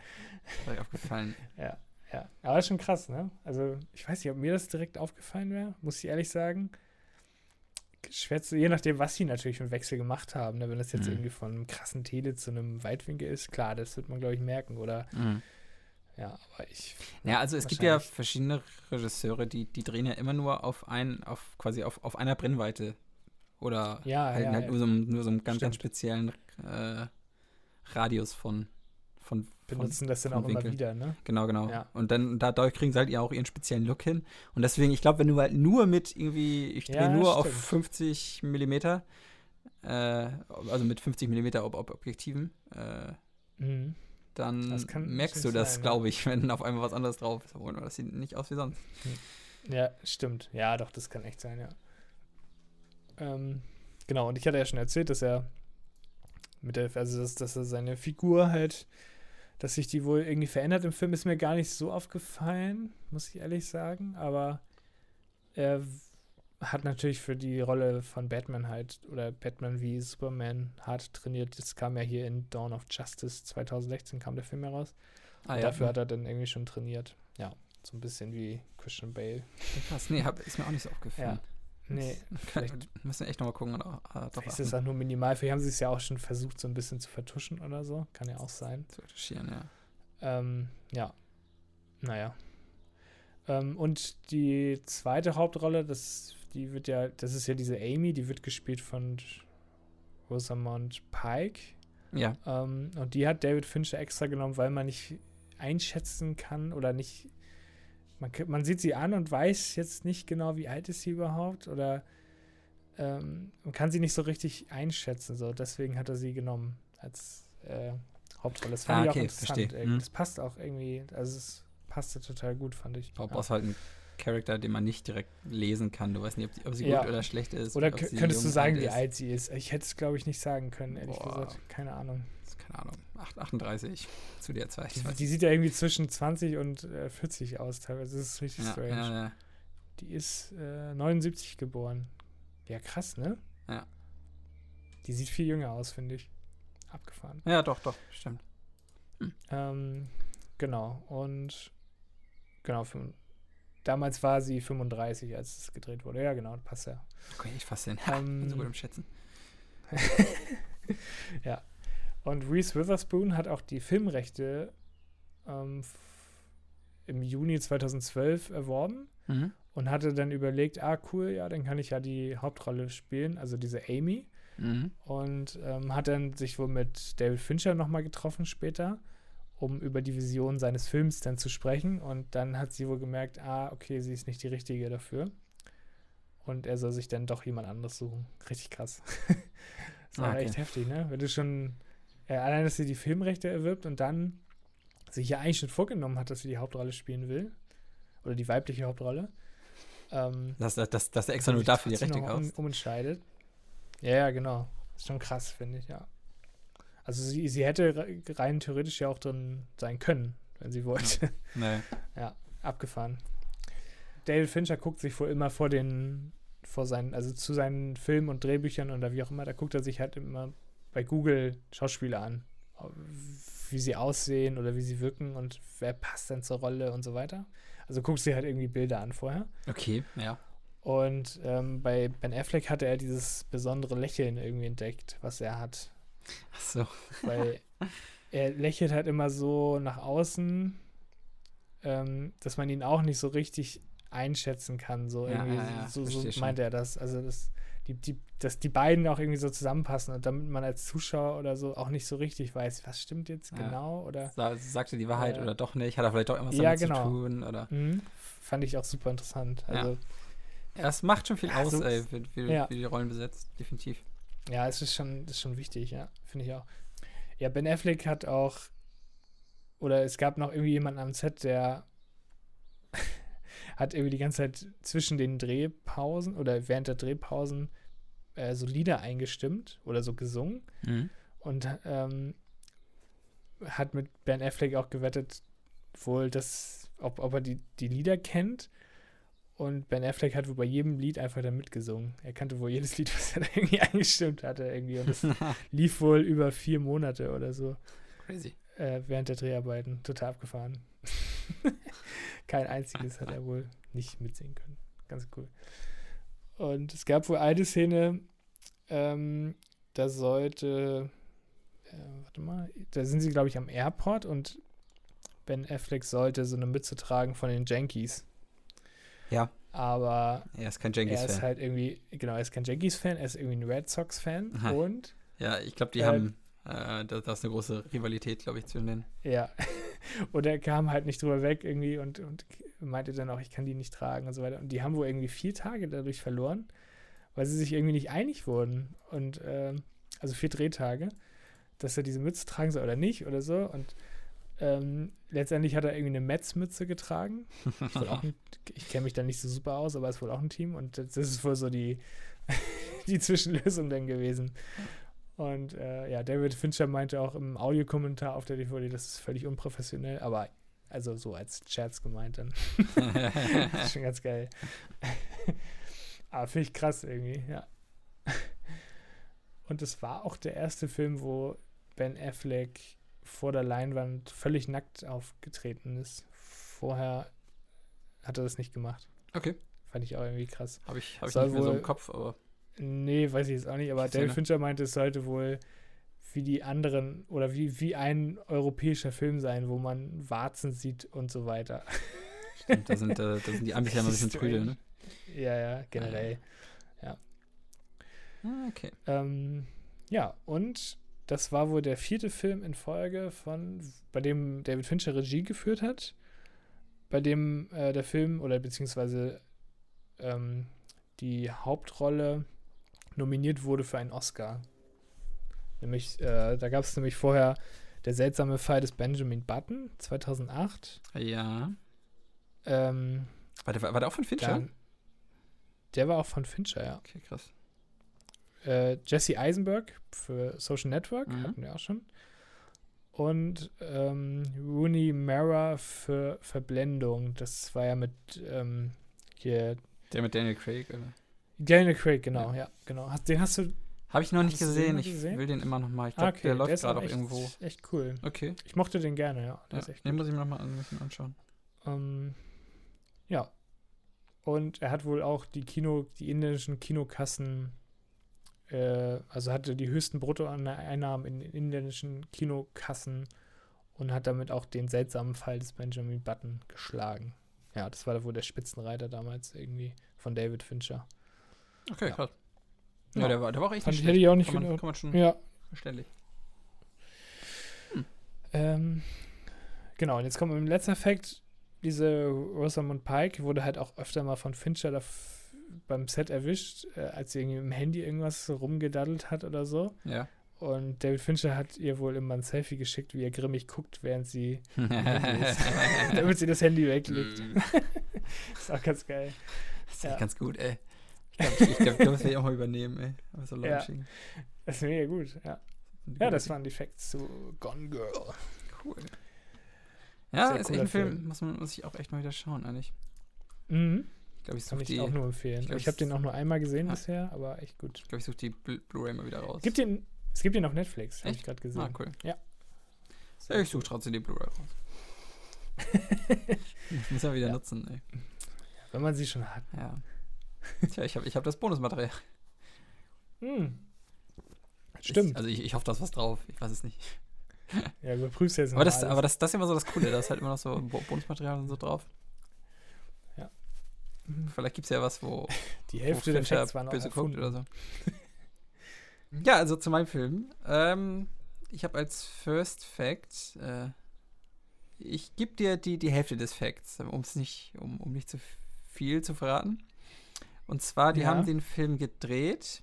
Euch aufgefallen.
Ja, ja. Aber ist schon krass, ne? Also, ich weiß nicht, ob mir das direkt aufgefallen wäre, muss ich ehrlich sagen. Schwer zu, je nachdem, was sie natürlich für einen Wechsel gemacht haben. Ne? Wenn das jetzt
Mhm.
irgendwie von einem krassen Tele zu einem Weitwinkel ist, klar, das wird man, glaube ich, merken. Oder,
Mhm.
ja, aber ich.
Ja, also es gibt ja verschiedene Regisseure, die, die drehen ja immer nur auf ein, auf quasi auf, auf einer Brennweite. Oder
Ja,
halt,
ja,
halt
ja.
nur so, einem- nur so einem ganz, ganz
Stimmt.
speziellen äh, Radius von, von,
benutzen das dann auch immer
Winkel.
wieder, ne?
Genau, genau.
Ja.
Und dann dadurch kriegen sie halt ja auch ihren speziellen Look hin. Und deswegen, ich glaube, wenn du halt nur mit irgendwie, ich drehe
Ja,
nur auf
stimmt.
50 Millimeter, äh, also mit 50 Millimeter Ob Ob Objektiven, äh,
Mhm.
dann merkst du das,
sein,
glaube ich, wenn auf einmal was anderes drauf ist. Obwohl, das sieht nicht aus wie sonst.
Ja, stimmt. Ja, doch, das kann echt sein, ja. Ähm, genau, und ich hatte ja schon erzählt, dass er mit der, also dass, dass er seine Figur halt, dass sich die wohl irgendwie verändert im Film, ist mir gar nicht so aufgefallen, muss ich ehrlich sagen, aber er hat natürlich für die Rolle von Batman halt, oder Batman wie Superman hart trainiert. Das kam ja hier in Dawn of Justice 2016, kam der Film heraus.
Ah,
Und Dafür hat er dann irgendwie schon trainiert. Ja, so ein bisschen wie Christian Bale.
Krass, nee, hab, ist mir auch nicht so aufgefallen.
Nee, vielleicht
Müssen wir echt nochmal gucken. Oder, äh, drauf
Vielleicht ist es auch nur minimal. Vielleicht haben sie es ja auch schon versucht, so ein bisschen zu vertuschen oder so. Kann ja auch sein.
zu retuschieren, ja.
Ähm, ja. Naja. Ähm, und die zweite Hauptrolle, das, die wird ja, das ist ja diese Amy, die wird gespielt von Rosamund Pike.
Ja.
Ähm, und die hat David Fincher extra genommen, weil man nicht einschätzen kann oder nicht. Man, man sieht sie an und weiß jetzt nicht genau, wie alt ist sie überhaupt oder ähm, man kann sie nicht so richtig einschätzen. So. Deswegen hat er sie genommen als äh, Hauptrolle. Das fand
Ah,
ich
okay,
auch interessant. irgendwie.
Mhm.
Das passt auch irgendwie, also es passte total gut, fand ich.
Bob
Ja.
ist halt ein Charakter, den man nicht direkt lesen kann. Du weißt nicht, ob, die, ob sie
Ja.
gut oder schlecht ist.
Oder könntest du sagen, wie alt sie ist? Ich hätte es, glaube ich, nicht sagen können, ehrlich
Boah.
gesagt. Keine Ahnung.
Keine Ahnung. Acht- 38 zu der Zeit.
Die, die sieht ja irgendwie zwischen 20 und äh, 40 aus teilweise. Das ist richtig
ja,
strange.
ja, ja.
Die ist äh, 79 geboren. Ja, krass, ne?
Ja.
Die sieht viel jünger aus, finde ich. Abgefahren.
ja, doch, doch, stimmt.
Ähm, genau. Und genau, damals war sie 35, als es gedreht wurde. Ja, genau, passt ja.
Okay, ich fasse den. Bin so
Ähm,
gut im Schätzen.
ja. Und Reese Witherspoon hat auch die Filmrechte ähm, im Juni 2012 erworben
Mhm.
und hatte dann überlegt, ah cool, ja, dann kann ich ja die Hauptrolle spielen, also diese Amy.
Mhm.
Und ähm, hat dann sich wohl mit David Fincher nochmal getroffen später, um über die Vision seines Films dann zu sprechen. Und dann hat sie wohl gemerkt, ah, okay, sie ist nicht die Richtige dafür. Und er soll sich dann doch jemand anderes suchen. Richtig krass. das war
Ah, okay.
echt heftig, ne? Wenn du schon, äh, allein, dass sie die Filmrechte erwirbt und dann sich ja eigentlich schon vorgenommen hat, dass sie die Hauptrolle spielen will. Oder die weibliche Hauptrolle. Ähm,
Das, das, das, das extra nur dafür die Rechte
noch um, umentscheidet. Ja, ja, genau. Ist schon krass, finde ich, ja. Also sie, sie hätte re- rein theoretisch ja auch drin sein können, wenn sie wollte.
Nee.
Abgefahren. David Fincher guckt sich wohl immer vor den, vor seinen, also zu seinen Filmen und Drehbüchern oder wie auch immer, da guckt er sich halt immer bei Google Schauspieler an. Wie sie aussehen oder wie sie wirken und wer passt denn zur Rolle und so weiter. Also guckt sie halt irgendwie Bilder an vorher.
Okay, ja.
Und ähm, bei Ben Affleck hatte er dieses besondere Lächeln irgendwie entdeckt, was er hat.
Ach so.
Weil er lächelt halt immer so nach außen, ähm, dass man ihn auch nicht so richtig einschätzen kann. So,
Ja,
irgendwie,
ja, ja,
so, so meint er das. Also, dass die, die, dass die beiden auch irgendwie so zusammenpassen und damit man als Zuschauer oder so auch nicht so richtig weiß, was stimmt jetzt
Ja.
genau oder.
Sa sagt er die Wahrheit
Äh,
oder doch nicht? Hat er vielleicht doch irgendwas
ja,
damit
genau.
zu tun? Oder?
Mhm. Fand ich auch super interessant.
Ja.
Also,
Ja, es macht schon viel
Ja,
aus,
so-
ey, wie, wie,
ja.
wie die Rollen besetzt. Definitiv.
Ja, es ist schon, das ist schon wichtig, ja, finde ich auch. Ja, Ben Affleck hat auch, oder es gab noch irgendwie jemanden am Set, der hat irgendwie die ganze Zeit zwischen den Drehpausen oder während der Drehpausen äh, so Lieder eingestimmt oder so gesungen
Mhm.
und ähm, hat mit Ben Affleck auch gewettet, wohl, dass, ob, ob er die, die Lieder kennt. Und Ben Affleck hat wohl bei jedem Lied einfach da mitgesungen. Er kannte wohl jedes Lied, was er da irgendwie eingestimmt hatte. Irgendwie. Und das lief wohl über vier Monate oder so
Crazy.
äh, während der Dreharbeiten. Total abgefahren. Kein einziges hat er wohl nicht mitsingen können. Ganz cool. Und es gab wohl eine Szene, ähm, da sollte, äh, warte mal, da sind sie, glaube ich, am Airport und Ben Affleck sollte so eine Mütze tragen von den Yankees.
Ja.
Aber
Er ist kein
er ist halt irgendwie, genau, er ist kein Yankees-Fan, er ist irgendwie ein Red Sox-Fan und
Ja, ich glaube, die
Äh,
haben. Äh, da, da ist eine große Rivalität, glaube ich, zwischen denen.
Ja. Und er kam halt nicht drüber weg irgendwie und, und meinte dann auch, ich kann die nicht tragen und so weiter. Und die haben wohl irgendwie vier Tage dadurch verloren, weil sie sich irgendwie nicht einig wurden. Und ähm, also vier Drehtage, dass er diese Mütze tragen soll oder nicht oder so. Und ähm, letztendlich hat er irgendwie eine Metz-Mütze getragen. Ein, ich kenne mich da nicht so super aus, aber ist wohl auch ein Team. Und das das ist wohl so die, die Zwischenlösung dann gewesen. Und äh, ja, David Fincher meinte auch im Audiokommentar auf der DVD, das ist völlig unprofessionell, aber also so als Scherz gemeint dann. das ist schon ganz geil. aber finde ich krass irgendwie, ja. Und es war auch der erste Film, wo Ben Affleck vor der Leinwand völlig nackt aufgetreten ist. Vorher hat er das nicht gemacht.
okay.
Fand ich auch irgendwie krass.
Habe ich, hab ich nicht mehr so
wohl-
im Kopf, aber.
Nee, weiß ich jetzt auch nicht, aber David
sehe,
Fincher meinte, es sollte wohl wie die anderen oder wie, wie ein europäischer Film sein, wo man Warzen sieht und so weiter.
Stimmt, da, sind, äh, da sind die Amis ja immer ein bisschen prüde, ne?
Ja, ja, generell.
Ah, okay.
Ähm, ja, und das war wohl der vierte Film in Folge von, bei dem David Fincher Regie geführt hat, bei dem äh, der Film oder beziehungsweise ähm, die Hauptrolle nominiert wurde für einen Oscar. Nämlich, äh, da gab es nämlich vorher der seltsame Fall des Benjamin Button 2008.
Ja.
Ähm,
War der, war der auch von Fincher?
dann, der war auch von Fincher, ja.
okay, krass.
äh, Jesse Eisenberg für Social Network,
Mhm.
hatten wir auch schon. Und ähm, Rooney Mara für Verblendung. Das war ja mit ähm, hier
Der mit Daniel Craig, oder?
Daniel Craig, genau, ja, genau. Hast, den hast du.
Habe ich noch nicht gesehen. Ich
gesehen?
will den immer noch mal. Ich
Ah,
glaube, der läuft gerade
auch echt,
irgendwo.
Echt cool.
Okay.
Ich mochte den gerne, ja. Der
Ja, den muss ich mir noch mal ein bisschen anschauen.
Ähm, ja. Und er hat wohl auch die Kino, die indischen Kinokassen, äh, also hatte die höchsten Bruttoeinnahmen in den indischen Kinokassen und hat damit auch den seltsamen Fall des Benjamin Button geschlagen. Ja, das war wohl der Spitzenreiter damals irgendwie von David Fincher.
Okay,
Ja.
krass. Ja,
Ja.
der, war, der war auch echt
Fand
nicht
hätte ich auch nicht
kann, man, kann man schon
Ja,
verständlich.
Ähm, genau, und jetzt kommt ein letzter Fakt. Diese Rosamund Pike wurde halt auch öfter mal von Fincher da beim Set erwischt, äh, als sie irgendwie im Handy irgendwas rumgedaddelt hat oder so.
Ja.
Und David Fincher hat ihr wohl immer ein Selfie geschickt, wie er grimmig guckt, während sie, damit sie das Handy weglegt.
Mm.
ist auch ganz geil.
Das ist
Ja.
ganz gut, ey. Ich glaube, ich glaub, das werde ich auch mal übernehmen, ey. Aber so
Ja.
Launching.
Das ist mega gut, ja. Ja, das waren die Facts zu Gone Girl.
cool. Ja,
Sehr
ist echt ein Film,
Film.
Muss, man, muss ich auch echt mal wieder schauen, eigentlich.
Mhm.
Ich glaube, ich
Kann
suche
ich
die,
auch nur empfehlen.
ich glaub,
Ich habe den auch nur einmal gesehen
Ah.
bisher, aber echt gut.
ich glaub, ich such die Blu- Blu-ray mal wieder raus.
Gibt den, es gibt den auf Netflix, habe ich gerade gesehen.
ah, cool.
Ja.
Ja, ich suche trotzdem die Blu-ray raus. Ich muss ja wieder
Ja.
nutzen, ey.
Wenn man sie schon hat.
Ja. Tja, ich habe ich hab das Bonusmaterial.
Hm.
Ich,
Stimmt.
also ich, ich hoffe, da ist was drauf. Ich weiß es nicht.
Ja, überprüfst jetzt
Aber
noch
das,
alles.
aber das, das ist immer so das Coole. Da ist halt immer noch so Bo- Bonusmaterial und so drauf.
Mhm.
Vielleicht gibt es ja was, wo,
Die
wo
Hälfte der
Fincher
Facts waren auch
böse guckt
erfunden.
oder so. ja, also zu meinem Film. Ähm, ich habe als First Fact, äh, ich gebe dir die, die Hälfte des Facts, um's nicht, um, um nicht zu viel zu verraten. Und zwar, die
Ja.
haben den Film gedreht.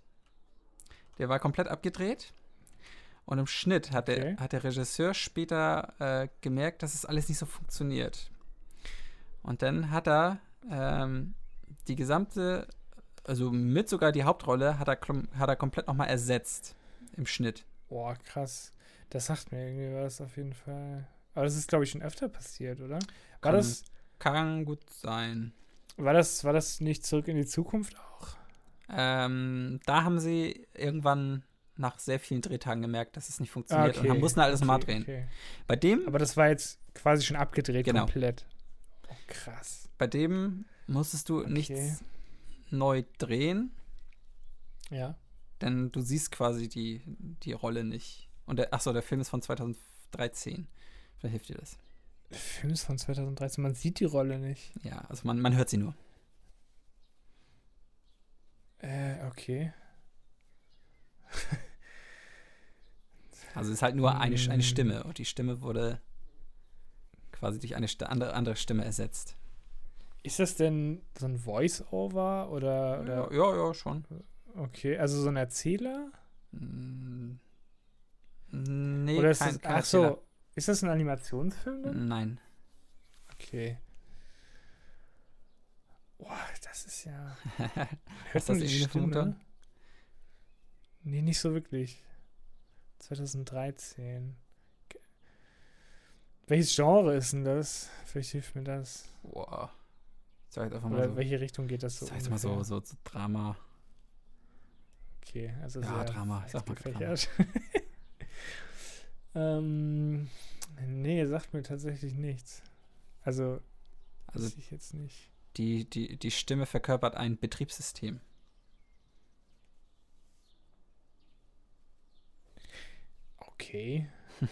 Der war komplett abgedreht. Und im Schnitt hat,
Okay.
der, hat der Regisseur später äh, gemerkt, dass es alles nicht so funktioniert. Und dann hat er ähm, die gesamte, also mit sogar die Hauptrolle, hat er, hat er komplett nochmal ersetzt im Schnitt.
Boah, krass. Das sagt mir irgendwie was auf jeden Fall. Aber das ist, glaube ich, schon öfter passiert, oder? War
Kann-
das,
Kann gut sein.
War das, war das nicht zurück in die Zukunft auch?
Ähm, da haben sie irgendwann nach sehr vielen Drehtagen gemerkt, dass es nicht funktioniert und
Ah, okay,
haben mussten alles
okay,
drehen.
okay.
Bei dem,
Aber das war jetzt quasi schon abgedreht
Genau.
komplett. Oh, krass.
bei dem musstest du nichts neu drehen,
Ja.
denn du siehst quasi die, die Rolle nicht. Und der, achso, der Film ist von 2013. Vielleicht hilft dir das.
Film ist von 2013. Man sieht die Rolle nicht.
Ja, also man, man hört sie nur.
Äh, okay.
Also es ist halt nur eine, eine
Mm.
Stimme und die Stimme wurde quasi durch eine andere, andere Stimme ersetzt.
Ist das denn so ein Voice-Over oder, oder
Ja, ja, ja, schon.
okay, also so ein Erzähler?
Mm, Nee,
oder ist
kein,
das,
kein
ach so. Ist das ein Animationsfilm dann?
Nein.
Okay. Boah, das ist ja. Hört
du
man
das
die Stimme? Nee, nicht so wirklich. 2013. Ge- Welches Genre ist denn das? Vielleicht hilft mir das.
Boah. Sag einfach mal
Oder
so.
welche Richtung geht das so?
Sag mal so, so, so Drama.
Okay, also
Ja, Drama. Sag mal Drama.
ähm, nee, sagt mir tatsächlich nichts. Also,
Also
weiß ich jetzt nicht.
die, die, die Stimme verkörpert ein Betriebssystem.
Okay.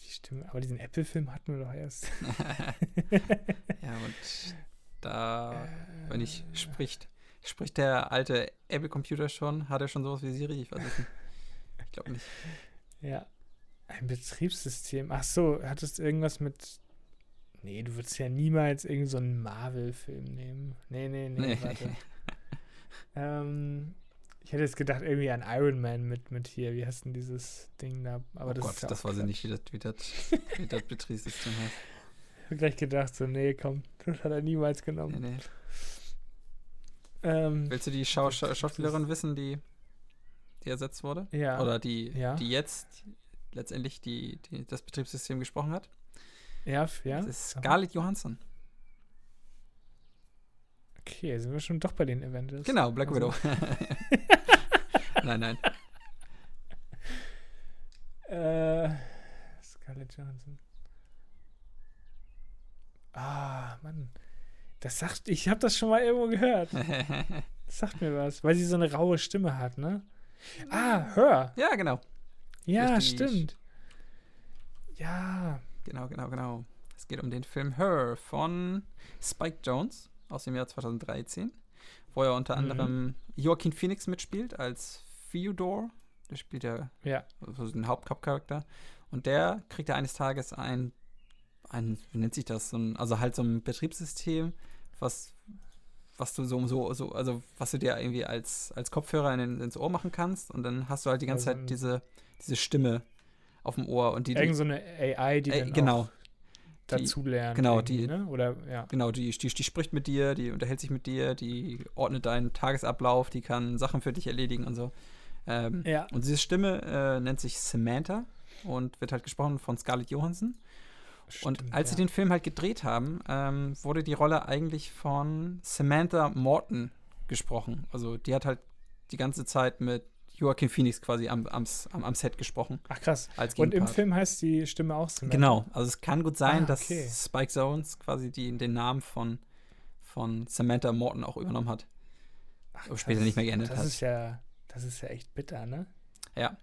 Die Stimme. Aber diesen Apple-Film hatten wir doch erst.
ja, und da, wenn ich
Äh.
spricht, spricht der alte Apple-Computer schon? Hat er schon sowas wie Siri? Ich weiß nicht. Ich glaube nicht.
Ja. Ein Betriebssystem. Ach so, hattest irgendwas mit. Nee, du würdest ja niemals irgendeinen so einen Marvel-Film nehmen. Nee, nee, nee,
Nee.
warte. ähm, ich hätte jetzt gedacht, irgendwie an Iron Man mit, mit hier. Wie heißt denn dieses Ding da? Aber
oh
das
Gott,
ist ja
das weiß ich nicht, wie das, wie das, wie das Betriebssystem heißt.
Ich habe gleich gedacht, so, nee, komm, das hat er niemals genommen.
Nee, nee.
Ähm,
Willst du die Schau Schauspielerin wissen, die, die ersetzt wurde?
ja.
Oder die,
Ja.
die jetzt letztendlich die, die, das Betriebssystem gesprochen hat?
ja, ja.
Das ist. Scarlett Johansson.
Okay, sind wir schon doch bei den Avengers.
Genau, Black
Also-
Widow. nein, nein.
Äh, Scarlett Johansson. Ah, Mann. Das sagt, ich habe das schon mal irgendwo gehört. Das sagt mir was, weil sie so eine raue Stimme hat, ne? Ah, Her.
ja, genau.
Ja,
Richtig.
stimmt. Ja,
Genau, genau, genau. Es geht um den Film Her von Spike Jones aus dem Jahr 2013, wo er unter
Mhm.
anderem Joaquin Phoenix mitspielt als Theodore. Der spielt ja
ja.
so den Hauptcharakter. Und der kriegt ja eines Tages ein, ein, wie nennt sich das? So ein, also halt so ein Betriebssystem, was, was du so, so, so, also was du dir irgendwie als, als Kopfhörer in, ins Ohr machen kannst. Und dann hast du halt die ganze
Also
Zeit diese, diese Stimme auf dem Ohr und die,
Irgend so eine AI, die
Äh, genau.
auch dazu lernt.
genau, die-
Ne? Oder, ja.
Genau, die, die, die spricht mit dir, die unterhält sich mit dir, die ordnet deinen Tagesablauf, die kann Sachen für dich erledigen und so. Ähm,
Ja.
Und diese Stimme äh, nennt sich Samantha und wird halt gesprochen von Scarlett Johansson. und
Stimmt,
als sie
ja.
den Film halt gedreht haben, ähm, wurde die Rolle eigentlich von Samantha Morton gesprochen. Also die hat halt die ganze Zeit mit Joaquin Phoenix quasi am, am, am, Set gesprochen.
Ach krass.
Als
Und im. Film heißt die Stimme auch Samantha.
Genau, also es kann gut sein,
Ah,
dass
okay.
Spike Jones quasi die, den Namen von, von Samantha Morton auch übernommen hat.
Ach,
aber später nicht mehr geändert
das
hat.
Ist ja, das ist ja echt bitter, ne?
Ja.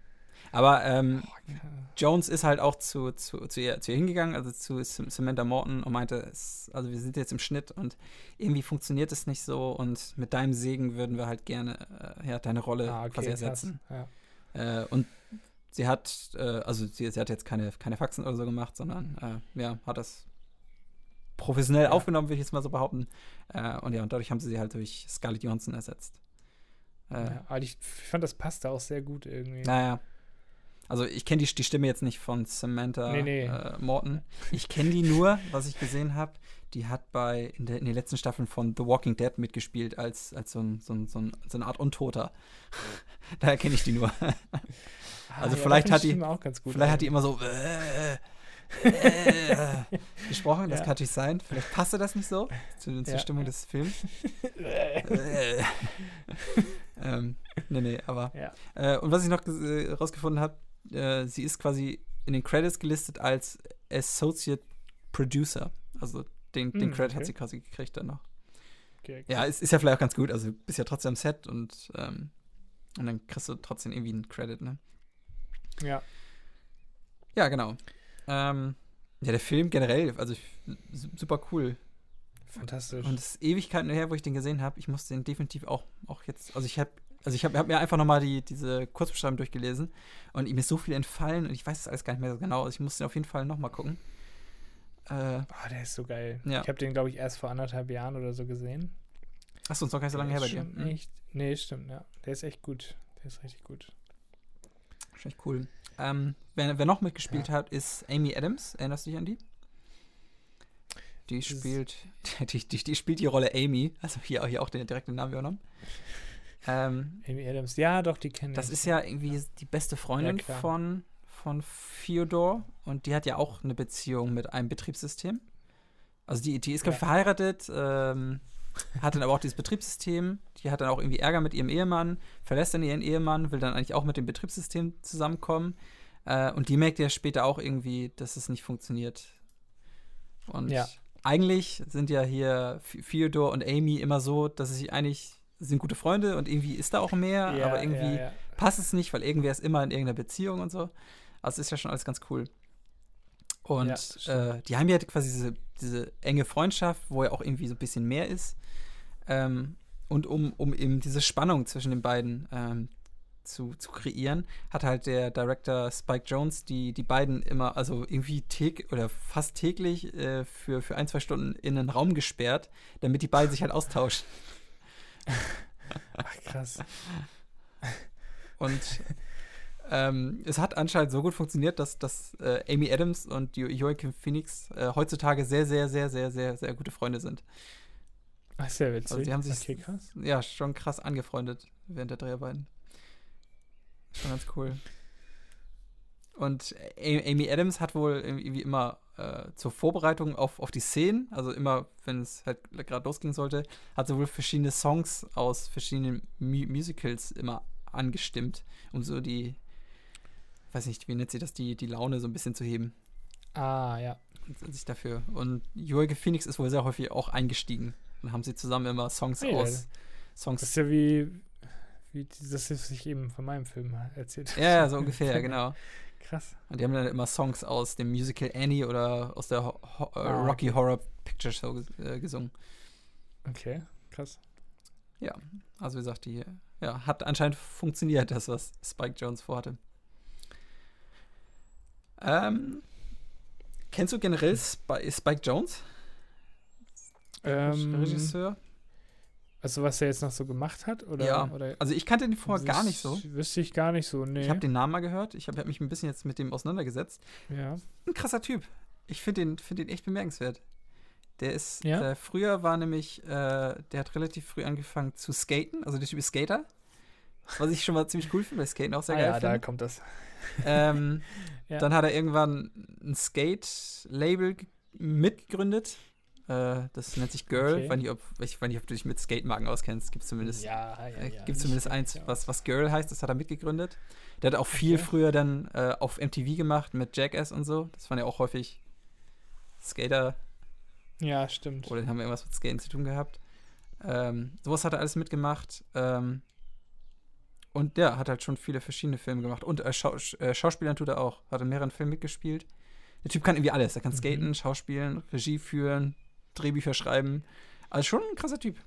Aber ähm,
ja.
Jones ist halt auch zu, zu, zu, ihr, zu ihr hingegangen, also zu Sam- Samantha Morton und meinte, es, also wir sind jetzt im Schnitt und irgendwie funktioniert es nicht so und mit deinem Segen würden wir halt gerne äh, ja, deine Rolle
Ah,
quasi
okay, krass.
ersetzen.
Ja.
Äh, und sie hat, äh, also sie, sie hat jetzt keine, keine Faxen oder so gemacht, sondern äh, ja, hat das professionell
Ja.
aufgenommen, würde ich jetzt mal so behaupten. Äh, und ja, und dadurch haben sie sie halt durch Scarlett Johansson ersetzt. Äh,
Ja, aber ich fand, das passte auch sehr gut irgendwie.
Naja. Also ich kenne die, die Stimme jetzt nicht von Samantha
Nee, nee.
Äh, Morton. Ich kenne die nur, was ich gesehen habe. Die hat bei in, der, in den letzten Staffeln von The Walking Dead mitgespielt als, als so, ein, so, ein, so, ein, so eine Art Untoter. Daher kenne ich die nur.
Ah,
also
ja,
vielleicht hat die-
ganz gut.
Vielleicht hat die immer so äh, äh, gesprochen, das
Ja.
kann natürlich sein. Vielleicht passte das nicht so zu, zur
Ja.
Stimmung des Films. Äh. ähm, nee, nee, aber.
Ja.
Äh, und was ich noch äh, rausgefunden habe, äh, sie ist quasi in den Credits gelistet als Associate Producer. Also den, den
Hm,
Credit hat
okay.
sie quasi gekriegt dann noch.
Okay,
Ja, es ist ja vielleicht auch ganz gut. Also du bist ja trotzdem am Set und, ähm, und dann kriegst du trotzdem irgendwie einen Credit, ne?
ja.
Ja, genau. Ähm, ja, der Film generell, also super cool.
fantastisch.
Und es ist Ewigkeiten her, wo ich den gesehen habe. Ich muss den definitiv auch, auch jetzt, also ich habe also ich habe hab mir einfach nochmal die, diese Kurzbeschreibung durchgelesen und ihm ist so viel entfallen und ich weiß das alles gar nicht mehr so genau. Also ich muss den auf jeden Fall nochmal gucken. Äh,
Ah, der ist so geil.
Ja.
Ich habe den, glaube ich, erst vor anderthalb Jahren oder so gesehen.
achso, ist noch gar nicht so lange her bei dir.
ist
Hm,
Echt, nee, stimmt, ja. Der ist echt gut. Der ist richtig gut.
Wahrscheinlich cool. Ähm, wer, wer noch mitgespielt hat, ist Amy Adams. Erinnerst du dich an die? Die spielt, die, die, die spielt die Rolle Amy, also hier, hier auch den direkten Namen übernommen. Ähm,
Amy Adams. Ja, doch, die kenne ich.
Das ist ja irgendwie die beste Freundin
Ja,
von, von Theodore und die hat ja auch eine Beziehung mit einem Betriebssystem. Also die, die ist, glaube ich,
Ja.
verheiratet, ähm, hat dann aber auch dieses Betriebssystem. Die hat dann auch irgendwie Ärger mit ihrem Ehemann, verlässt dann ihren Ehemann, will dann eigentlich auch mit dem Betriebssystem zusammenkommen. Äh, und die merkt ja später auch irgendwie, dass es nicht funktioniert. Und
Ja.
eigentlich sind ja hier Theodore und Amy immer so, dass sie sich eigentlich sind gute Freunde und irgendwie ist da auch mehr,
ja,
aber irgendwie
Ja, ja.
passt es nicht, weil irgendwer ist immer in irgendeiner Beziehung und so. Also ist ja schon alles ganz cool. Und äh, die haben ja quasi diese, diese enge Freundschaft, wo ja auch irgendwie so ein bisschen mehr ist. Ähm, und um, um eben diese Spannung zwischen den beiden ähm, zu, zu kreieren, hat halt der Director Spike Jones die, die beiden immer, also irgendwie täglich oder fast täglich äh, für, für ein, zwei Stunden in einen Raum gesperrt, damit die beiden sich halt austauschen.
Ach, krass.
Und ähm, es hat anscheinend so gut funktioniert, dass, dass äh, Amy Adams und jo Joachim Phoenix äh, heutzutage sehr, sehr, sehr, sehr, sehr, sehr gute Freunde sind.
Ach, sehr witzig.
Also die haben sich
okay,
ja schon krass angefreundet während der Dreharbeiten. Schon ganz cool. Und Amy Adams hat wohl irgendwie immer äh, zur Vorbereitung auf, auf die Szenen, also immer, wenn es halt gerade losgehen sollte, hat sie wohl verschiedene Songs aus verschiedenen Mu Musicals immer angestimmt, um so die, weiß nicht, wie nennt sie das, die, die Laune so ein bisschen zu heben.
Ah, ja.
Und sich dafür. Und Joachim Phoenix ist wohl sehr häufig auch eingestiegen. Dann haben sie zusammen immer Songs
Ja,
aus.
Das
Songs
ist ja wie, wie das, was ich eben von meinem Film erzählt habe.
Ja, so ungefähr, genau.
Krass.
Und die haben dann immer Songs aus dem Musical Annie oder aus der Ho Ho äh,
Ah,
Rocky
okay.
Horror Picture Show äh, gesungen.
Okay, krass.
Also wie gesagt, die ja, hat anscheinend funktioniert, das, was Spike Jones vorhatte. Ähm, kennst du generell Spi Spike Jones?
Ähm,
Regisseur?
Also was er jetzt noch so gemacht hat? Oder,
Ja,
oder
Also ich kannte den vorher gar nicht so.
Wüs- Wüsste ich gar nicht so, nee.
Ich habe den Namen mal gehört. Ich habe hab mich ein bisschen jetzt mit dem auseinandergesetzt.
ja.
Ein krasser Typ. Ich finde den, find den echt bemerkenswert. Der ist,
Ja?
äh, früher war nämlich, äh, der hat relativ früh angefangen zu skaten. Also der Typ ist Skater. Was ich schon mal ziemlich cool finde, weil Skaten auch sehr
ah,
geil
ja, da
finde.
kommt das.
Ähm,
Ja.
Dann hat er irgendwann ein Skate-Label ge- mitgegründet. Äh, das nennt sich Girl.
Okay.
Ich, weiß nicht, ob, ich weiß nicht, ob du dich mit Skate-Marken auskennst. Gibt zumindest,
Ja, ja,
äh,
ja.
gibt zumindest eins,
ja.
was, was Girl heißt. Das hat er mitgegründet. Der hat auch viel
Okay.
früher dann äh, auf MTV gemacht mit Jackass und so. Das waren ja auch häufig Skater
Ja, stimmt.
oder haben irgendwas mit Skaten zu tun gehabt. Ähm, sowas hat er alles mitgemacht. Ähm, und der hat halt schon viele verschiedene Filme gemacht. Und äh, Schau äh, Schauspielern tut er auch. Hat in mehreren Filmen mitgespielt. Der Typ kann irgendwie alles. Er kann
Mhm.
skaten, schauspielen, Regie führen, Drehbücher schreiben. Also schon ein krasser Typ.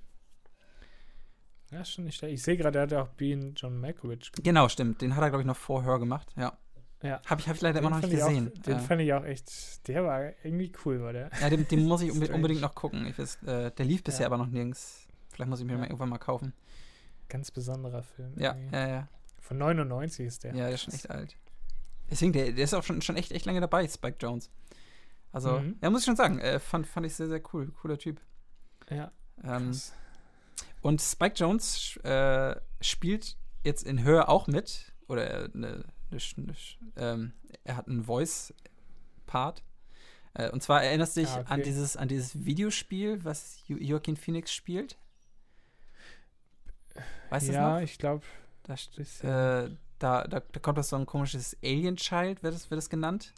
Ja, schon nicht schlecht. Ich sehe gerade, er hat ja auch Bean John Malkovich gemacht.
Genau, stimmt. Den hat er, glaube ich, noch vorher gemacht. Ja.
Ja.
Habe ich, hab ich leider immer noch
Den
nicht gesehen.
Auch, den
äh,
fand ich auch echt, der war irgendwie cool, war der.
ja, den, den muss ich unbe
Strange.
unbedingt noch gucken. Ich weiß, äh, der lief bisher
Ja.
aber noch nirgends. Vielleicht muss ich mir
Ja.
mal irgendwann mal kaufen.
Ganz besonderer Film.
Ja,
irgendwie.
ja, ja.
Von 99 ist der.
Ja, der ist schon echt alt. Deswegen, der, der ist auch schon, schon echt, echt lange dabei, Spike Jones. Also,
Mhm.
ja, muss ich schon sagen, äh, fand, fand ich sehr, sehr cool. Cooler Typ.
Ja,
Ähm, und Spike Jones äh, spielt jetzt in Hör auch mit. Oder er, ne, ne, ne, ähm, er hat einen Voice-Part. Äh, und zwar erinnerst du dich
Ah, okay.
an, dieses, an dieses Videospiel, was jo Joaquin Phoenix spielt? Weißt du
ja,
noch?
ich glaube,
Da, äh, da, da, da kommt das so ein komisches Alien-Child, wird das, wird das genannt.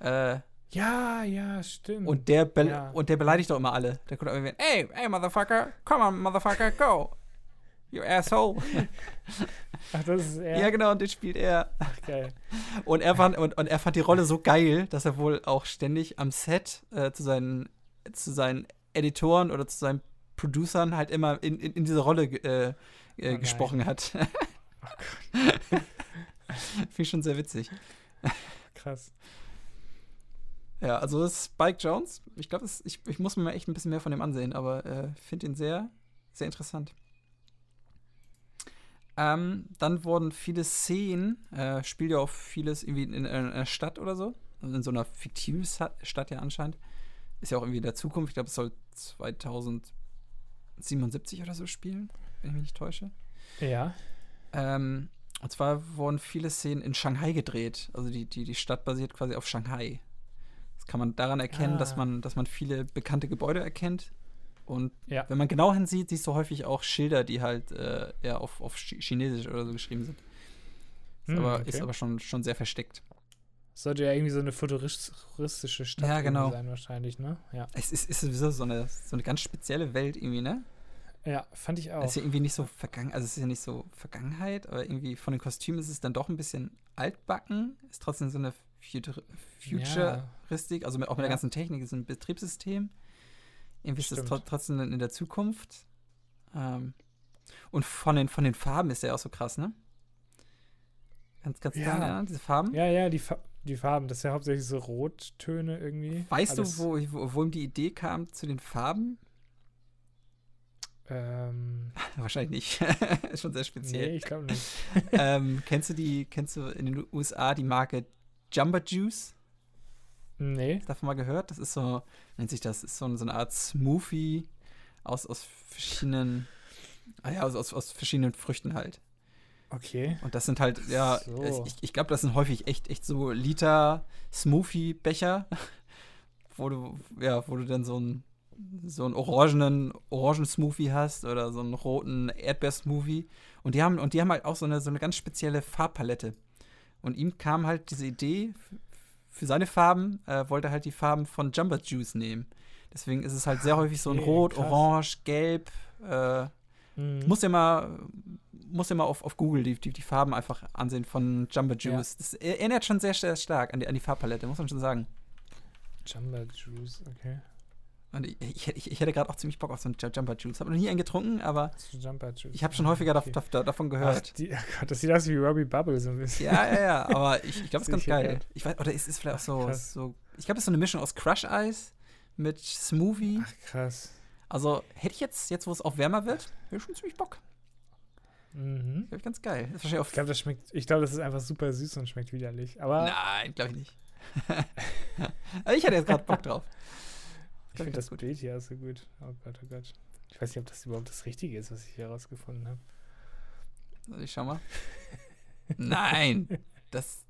Äh,
ja, ja, stimmt.
Und der,
Ja.
und der beleidigt doch immer alle. Der kommt immer, hey, hey, Motherfucker, come on, Motherfucker, go. You asshole.
Ach, das ist er.
Ja, genau, und den spielt er.
Ach, geil.
Und er fand, und, und er fand die Rolle so geil, dass er wohl auch ständig am Set äh, zu, seinen, zu seinen Editoren oder zu seinen Producern halt immer in, in, in diese Rolle äh, äh,
Oh nein.
gesprochen hat.
Oh Gott,
Finde ich schon sehr witzig.
krass.
Ja, also das ist Spike Jones. Ich glaube, ich, ich muss mir mal echt ein bisschen mehr von dem ansehen, aber äh, finde ihn sehr, sehr interessant. Ähm, dann wurden viele Szenen, äh, spielt ja auch vieles irgendwie in, in einer Stadt oder so. Also in so einer fiktiven Stadt ja anscheinend. Ist ja auch irgendwie in der Zukunft. Ich glaube, es soll 2077 oder so spielen, wenn ich mich nicht täusche.
Ja.
Ähm, und zwar wurden viele Szenen in Shanghai gedreht. Also die, die, die Stadt basiert quasi auf Shanghai. Das kann man daran erkennen, dass,
Ah.
man, dass man viele bekannte Gebäude erkennt. Und
Ja.
wenn man genau hinsieht, siehst du häufig auch Schilder, die halt äh, ja, auf, auf Chi- Chinesisch oder so geschrieben sind. Ist,
Hm,
aber,
okay.
ist aber schon, schon sehr versteckt.
Sollte ja irgendwie so eine futuristische Stadt
Ja, genau.
sein, wahrscheinlich, ne? Ja.
Es ist, ist sowieso so eine, so eine ganz spezielle Welt irgendwie, ne?
Ja, fand ich auch.
Es ist ja irgendwie nicht so vergangen, also es ist ja nicht so Vergangenheit, aber irgendwie von den Kostümen ist es dann doch ein bisschen altbacken. Ist trotzdem so eine Futur Futuristik, also mit, auch mit
Ja.
der ganzen Technik, ist ein Betriebssystem. Irgendwie ist das trotzdem in der Zukunft. Ähm, und von den, von den Farben ist der auch so krass, ne? Ganz, ganz
Ja.
klar, ja, diese Farben.
Ja, ja, die, Fa die Farben, das ist ja hauptsächlich so Rottöne irgendwie.
Weißt
Alles,
du, wo, wo, wo ihm die Idee kam zu den Farben?
Ähm,
Wahrscheinlich nicht. ist schon sehr speziell.
nee, ich glaube nicht.
ähm, kennst du die, kennst du in den USA die Marke Jumba Juice?
Nee.
Davon mal gehört? Das ist so, nennt sich das, ist so, so eine Art Smoothie aus, aus verschiedenen, ah ja, aus, aus, aus verschiedenen Früchten halt.
Okay.
Und das sind halt, ja,
So.
ich, ich glaube, das sind häufig echt, echt so Liter Smoothie-Becher, wo du, ja, wo du dann so einen, so einen orangenen Orangen-Smoothie hast oder so einen roten Erdbeer-Smoothie. Und die haben, und die haben halt auch so eine, so eine ganz spezielle Farbpalette. Und ihm kam halt diese Idee, für seine Farben, äh, wollte er halt die Farben von Jumbo Juice nehmen. Deswegen ist es halt sehr häufig so ein
Okay,
Rot,
krass.
Orange, Gelb. Äh,
Mhm.
muss ja mal, muss ja mal auf, auf Google die, die, die Farben einfach ansehen von Jumbo
Ja.
Juice. Das erinnert schon sehr, sehr stark an die, an die Farbpalette, muss man schon sagen.
Jumbo Juice, okay.
Und ich, ich, ich, hätte gerade auch ziemlich Bock auf so einen Jumbo Juice. Habe noch nie einen getrunken, aber ich habe schon häufiger
okay.
dav- dav- davon
Ach,
gehört.
die, oh Gott, das sieht aus wie Robbie Bubble so ein bisschen.
Ja, ja, ja, aber ich, ich glaube, es ist ganz geil. Ich weiß, oder es ist vielleicht auch so, so ich glaube, es ist so eine Mischung aus Crush Eis mit Smoothie.
Ach, krass.
Also hätte ich jetzt, jetzt wo es auch wärmer wird, hätte ich schon ziemlich Bock.
Mhm.
Glaube ich ganz geil.
Ich glaube, das schmeckt, ich glaube, das ist einfach super süß und schmeckt widerlich. Aber
Nein, glaube ich nicht. Ich hatte jetzt gerade Bock drauf.
Ich finde das
gut.
Bild hier so gut. Oh Gott, oh Gott. Ich weiß nicht, ob das überhaupt das Richtige ist, was ich hier rausgefunden habe.
Also ich schau mal. Nein, das,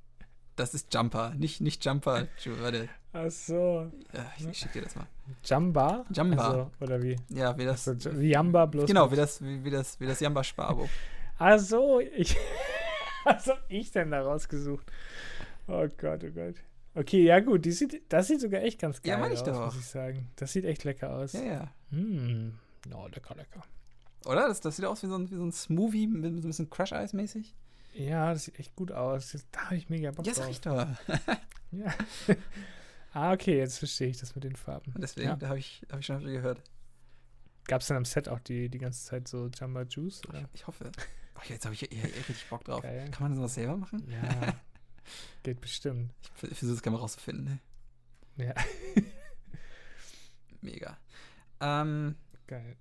das ist Jumper, nicht, nicht Jumper. Ju- Warte,
Ach so.
ja, ich, ich schicke dir das mal.
Jamba?
Jamba.
Also, oder wie?
Ja, wie das.
Also, wie Jamba bloß.
genau, wie das, wie, wie das, wie das Jamba-Sparabo.
Ach so, ich. Was hab ich denn da rausgesucht? Oh Gott, oh Gott. Okay, ja gut, die sieht, das sieht sogar echt ganz geil
Ja, meine ich
aus,
doch.
muss ich sagen. Das sieht echt lecker aus.
Ja, ja.
Hm. Oh, lecker, lecker.
Oder? Das, das sieht aus wie so ein, wie so ein Smoothie mit, so ein bisschen Crush-Eis-mäßig.
Ja, das sieht echt gut aus. Das- Da habe ich mega Bock
Ja, sag
drauf.
ich doch.
Ja. ah, okay, jetzt verstehe ich das mit den Farben.
Und deswegen,
Ja.
da habe ich, hab ich schon viel gehört.
Gab es dann am Set auch die, die ganze Zeit so Jamba Juice?
Ich,
Oder?
ich hoffe. Oh, jetzt habe ich hier richtig Bock drauf.
Geil.
Kann man sowas selber machen?
Ja. Geht bestimmt.
Ich, vers- ich versuche das gerne mal rauszufinden. Ne?
Ja.
Mega. Ähm,
Geil.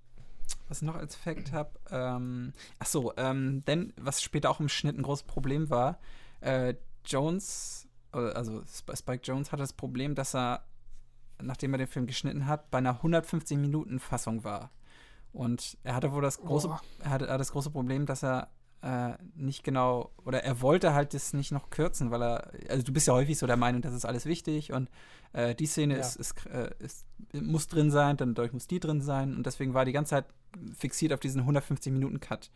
was ich noch als Fact habe, ähm, ach so, ähm, denn was später auch im Schnitt ein großes Problem war, äh, Jones, äh, also Sp- Spike Jones hatte das Problem, dass er, nachdem er den Film geschnitten hat, bei einer 150 Minuten Fassung war. Und er hatte wohl das große,
Oh.
er hatte, er hatte das große Problem, dass er äh, nicht genau, oder er wollte halt das nicht noch kürzen, weil er, also du bist ja häufig so der Meinung, das ist alles wichtig und äh, die Szene
Ja.
ist, ist, äh, ist, muss drin sein, dann dadurch muss die drin sein und deswegen war die ganze Zeit fixiert auf diesen 150 Minuten Cut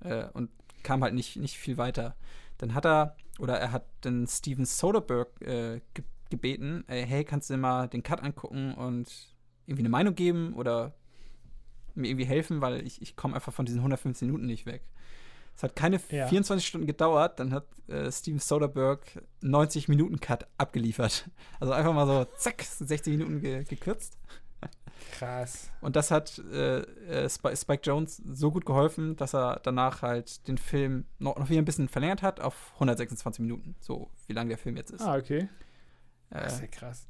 äh, und kam halt nicht, nicht viel weiter. Dann hat er, oder er hat den Steven Soderbergh äh, ge gebeten, äh, hey, kannst du dir mal den Cut angucken und irgendwie eine Meinung geben oder mir irgendwie helfen, weil ich, ich komme einfach von diesen 115 Minuten nicht weg. Es hat keine
Ja.
24 Stunden gedauert, dann hat äh, Steven Soderbergh 90 Minuten Cut abgeliefert. Also einfach mal so, zack, 60 Minuten ge gekürzt.
Krass.
Und das hat äh, äh, Spike, Spike Jones so gut geholfen, dass er danach halt den Film noch, noch wieder ein bisschen verlängert hat auf 126 Minuten. So wie lang der Film jetzt ist.
Ah, okay. Das ist
äh,
ja krass.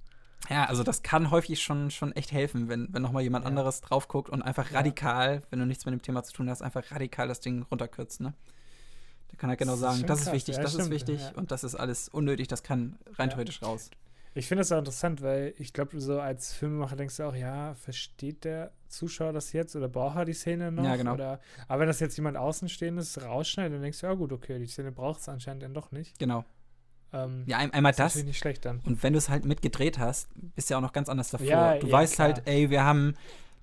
Ja, also das kann häufig schon, schon echt helfen, wenn, wenn nochmal jemand
Ja.
anderes drauf guckt und einfach
Ja.
radikal, wenn du nichts mit dem Thema zu tun hast, einfach radikal das Ding runterkürzt, ne? Da kann er genau
ist
sagen, das ist
krass.
wichtig,
Ja,
das ist
stimmt,
wichtig
ja.
und das ist alles unnötig, das kann rein
Ja.
theoretisch raus.
Ich finde das auch interessant, weil ich glaube, so als Filmemacher denkst du auch, ja, versteht der Zuschauer das jetzt oder braucht er die Szene noch?
Ja, genau.
Oder, aber wenn das jetzt jemand Außenstehendes rausschneidet, dann denkst du, ja gut, okay, die Szene braucht es anscheinend dann doch nicht.
Genau.
Ähm,
Ja, ein, einmal das
nicht schlecht dann.
und wenn du es halt mitgedreht hast, bist du ja auch noch ganz anders davor.
Ja,
du
ja,
weißt
klar.
halt, ey, wir haben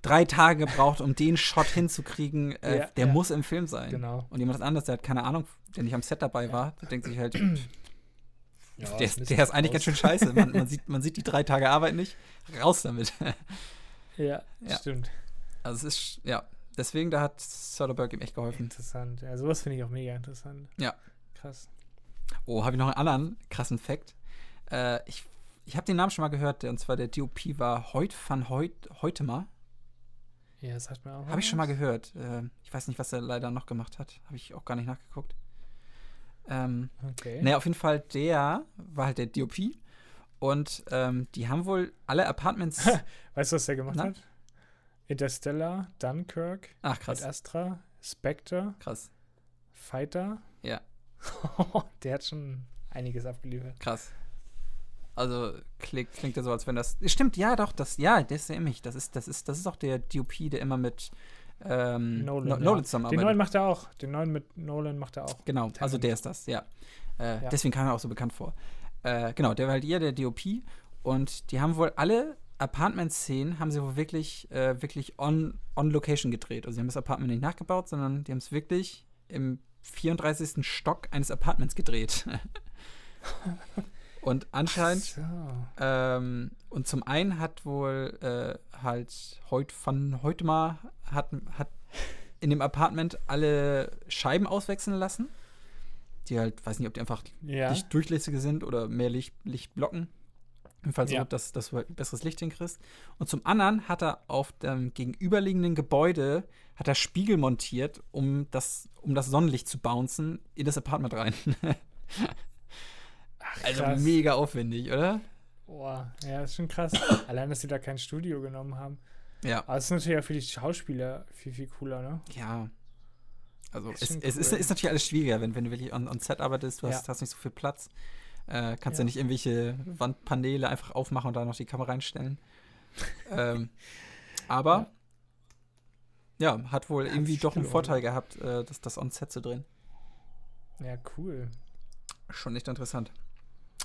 drei Tage gebraucht, um den Shot hinzukriegen, äh,
Ja,
der muss im Film sein.
Genau.
Und jemand anderes, der hat keine Ahnung, der nicht am Set dabei war, der denkt sich halt, der,
das
ist, der ist eigentlich ganz schön scheiße. Man, man, sieht, man sieht die drei Tage Arbeit nicht. Raus damit.
Ja,
Ja.
stimmt.
Also es ist, ja, deswegen, da hat Soderbergh ihm echt geholfen.
Interessant. Ja, sowas finde ich auch mega interessant.
Ja.
Krass.
Oh, habe ich noch einen anderen krassen Fact. Äh, ich ich habe den Namen schon mal gehört, und zwar der DOP war Heut van Heut, Heutema.
Ja, das hat mir auch.
Habe ich schon mal gehört. Äh, ich weiß nicht, was er leider noch gemacht hat. Habe ich auch gar nicht nachgeguckt. Ähm,
Okay.
Naja, auf jeden Fall, der war halt der DOP. Und ähm, die haben wohl alle Apartments.
Weißt du, was der gemacht
Na?
hat? Interstellar, Dunkirk,
Ach,
Ad. Astra, Spectre,
Krass.
Fighter.
Ja.
der hat schon einiges abgeliefert.
Krass. Also klingt, klingt ja so, als wenn das. Stimmt, ja, doch, das, ja, das ist mich. Das ist, das ist, das ist auch der DOP, der immer mit ähm,
Nolan,
No-
ja.
Nolan
Den
zusammenarbeitet.
neuen macht er auch. Den neuen mit Nolan macht er auch.
Genau, also der ist das, ja. Äh,
Ja.
Deswegen kam er auch so bekannt vor. Äh, genau, der war halt ihr, der DOP. Und die haben wohl alle Apartment-Szenen, haben sie wohl wirklich, äh, wirklich on, on Location gedreht. Also sie haben das Apartment nicht nachgebaut, sondern die haben es wirklich im 34. Stock eines Apartments gedreht. und anscheinend,
So.
ähm, und zum einen hat wohl äh, halt Heut van Heutma hat, hat in dem Apartment alle Scheiben auswechseln lassen. Die halt, weiß nicht, ob die einfach
Ja.
Licht durchlässige sind oder mehr Licht, Licht blocken. Jedenfalls so,
Ja.
dass, dass du halt besseres Licht hinkriegst. Und zum anderen hat er auf dem gegenüberliegenden Gebäude hat er Spiegel montiert, um das, um das Sonnenlicht zu bouncen in das Apartment rein.
Ach,
also mega aufwendig, oder?
Boah, ja, ist schon krass. Allein, dass sie da kein Studio genommen haben.
Ja.
Aber es ist natürlich auch für die Schauspieler viel, viel cooler, ne?
Ja. Also
Ist
es, es ist,
cool.
ist natürlich alles schwieriger, wenn, wenn du wirklich on, on Set arbeitest, du hast,
Ja.
hast nicht so viel Platz. Äh, kannst ja.
Ja.
nicht irgendwelche Wandpaneele einfach aufmachen und da noch die Kamera reinstellen. ähm, aber ja. hat wohl
Hat
irgendwie doch einen. Vorteil gehabt, äh, das, das on Set zu drehen.
Ja, cool.
Schon echt interessant.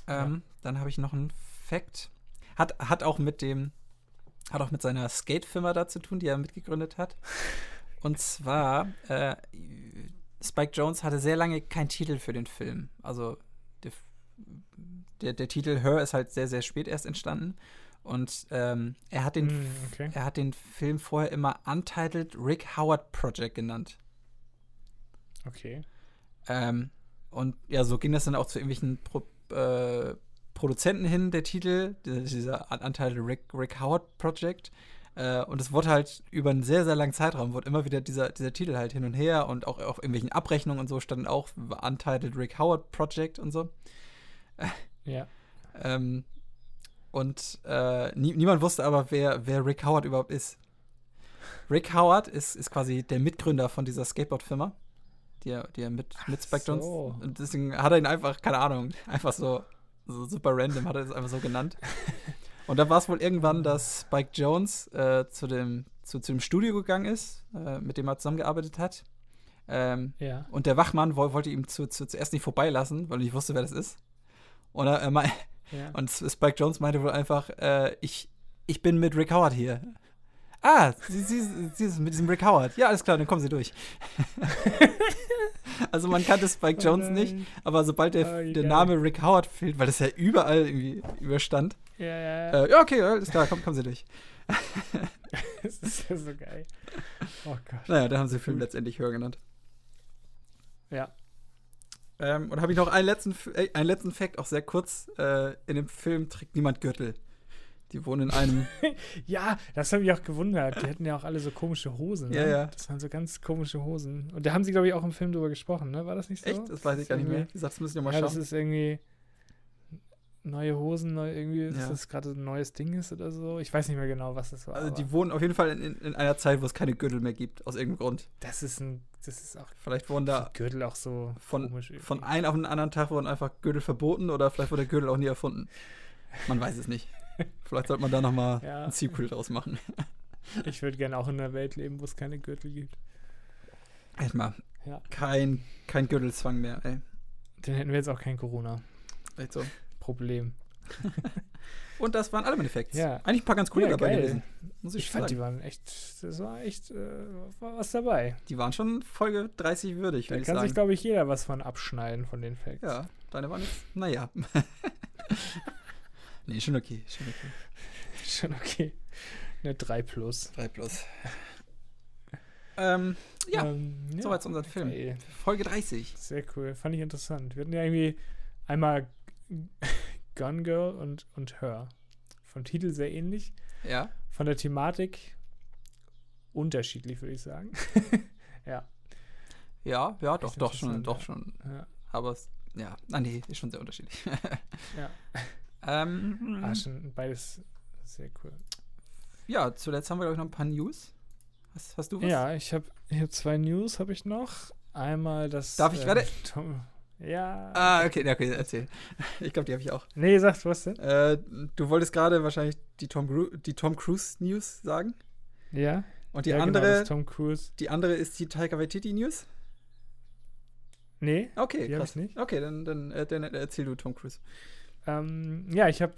Ähm, Dann habe ich noch einen Fact. Hat, hat auch mit dem, hat auch mit seiner Skate-Firma da zu tun, die er mitgegründet hat. Und zwar, äh, Spike Jones hatte sehr lange keinen Titel für den Film. Also der, der, Titel Her ist halt sehr, sehr spät erst entstanden. Und ähm, er hat den
Hm, okay.
er hat den Film vorher immer Untitled Rick Howard Project genannt.
Okay.
Ähm, und ja, so ging das dann auch zu irgendwelchen Pro äh, Produzenten hin, der Titel, dieser- dieser Un- Untitled Rick, Rick Howard Project. Äh, und es wurde halt über einen sehr, sehr langen Zeitraum, wurde immer wieder dieser, dieser Titel halt hin und her und auch auf irgendwelchen Abrechnungen und so standen auch Untitled Rick Howard Project und so.
Ja.
Ähm, und äh, nie, niemand wusste aber, wer, wer Rick Howard überhaupt ist. Rick Howard ist, ist quasi der Mitgründer von dieser Skateboard-Firma, die er, die er mit, mit Spike
so.
Jones. Und deswegen hat er ihn einfach, keine Ahnung, einfach so, so super random, hat er das einfach so genannt. Und dann war es wohl irgendwann, dass Spike Jones äh, zu, dem, zu, zu dem Studio gegangen ist, äh, mit dem er zusammengearbeitet hat. Ähm,
Ja.
und der Wachmann woll, wollte ihm zu, zu, zuerst nicht vorbeilassen, weil er nicht wusste, wer das ist. Und, er, er mei-
Ja.
und Spike Jones meinte wohl einfach, äh, ich, ich bin mit Rick Howard hier. Ah, sie, sie, sie ist mit diesem Rick Howard. Ja, alles klar, dann kommen Sie durch. also man kannte Spike Jones
Oh
nicht,
nein.
aber sobald der,
Oh,
der. Name Rick Howard fehlt, weil das ja überall irgendwie überstand,
Ja, ja, ja.
äh, ja, okay, alles klar, komm, kommen Sie durch.
Das ist ja so geil. Oh Gott.
Naja, dann haben sie den Film letztendlich höher genannt.
Ja.
Ähm, und habe ich noch einen letzten, äh, einen letzten Fact, auch sehr kurz. Äh, in dem Film trägt niemand Gürtel. Die wohnen in einem.
Ja, das habe ich auch gewundert. Die hatten ja auch alle so komische Hosen. Ne?
Ja, ja.
Das waren so ganz komische Hosen. Und da haben sie, glaube ich, auch im Film drüber gesprochen, ne? War das nicht so?
Echt? Das weiß ich gar nicht mehr. Wie gesagt, das müssen wir mal
Ja, das
schauen.
ist irgendwie neue Hosen, neu irgendwie,
Ja.
dass das gerade ein neues Ding ist oder so. Ich weiß nicht mehr genau, was das war.
Also, die wohnen auf jeden Fall in, in, in einer Zeit, wo es keine Gürtel mehr gibt, aus irgendeinem Grund.
das ist ein, das ist auch
Vielleicht wurden da
Gürtel auch so
von,
komisch. irgendwie.
von einem auf den anderen Tag wurden einfach Gürtel verboten oder vielleicht wurde der Gürtel auch nie erfunden. Man weiß es nicht. Vielleicht sollte man da nochmal
Ja.
ein Sequel draus machen.
Ich würde gerne auch in einer Welt leben, wo es keine Gürtel gibt.
Erstmal.
Ja.
Kein, kein Gürtelzwang mehr, ey.
Dann hätten wir jetzt auch kein Corona.
Echt so.
Problem.
Und das waren alle meine Facts.
Ja.
Eigentlich ein paar ganz coole
Ja,
dabei
geil.
gewesen. Muss ich,
Ich fand, die waren echt, das war echt, äh, war was dabei.
Die waren schon Folge 30 würdig,
Da kann sich,
sagen.
glaube ich, jeder was von abschneiden von den Facts.
Ja, deine waren jetzt, naja. nee, schon okay, schon okay.
Schon okay. Eine 3 plus.
3 plus. ähm, ja,
ähm, ja.
soweit zu unserem Film. Folge 30.
Sehr cool. Fand ich interessant. Wir hatten ja irgendwie einmal Gone Girl und, und Her. Vom Titel sehr ähnlich.
Ja.
Von der Thematik unterschiedlich, würde ich sagen. ja.
Ja, ja, doch, doch schon, doch
ja.
schon.
ja.
Aber es, ja, ah, nee, ist schon sehr unterschiedlich.
Ja.
ähm,
Ah, schon beides sehr cool.
ja, zuletzt haben wir, glaube ich, noch ein paar News. Hast, hast du was?
Ja, ich habe hier zwei News habe ich noch. Einmal das.
Darf ich-
ähm,
warte.
Ja.
Ah, okay, okay, erzähl. Ich glaube, die habe ich auch.
Nee, sag was denn?
Äh, du wolltest gerade wahrscheinlich die Tom, Gru die Tom Cruise News sagen.
Ja.
Und die
ja,
andere,
Genau, Tom Cruise.
die andere ist die Taika Waititi News.
Nee.
Okay,
Die
krass.
ich nicht.
Okay, dann, dann, äh, dann erzähl du Tom Cruise.
Ähm, ja, ich habe.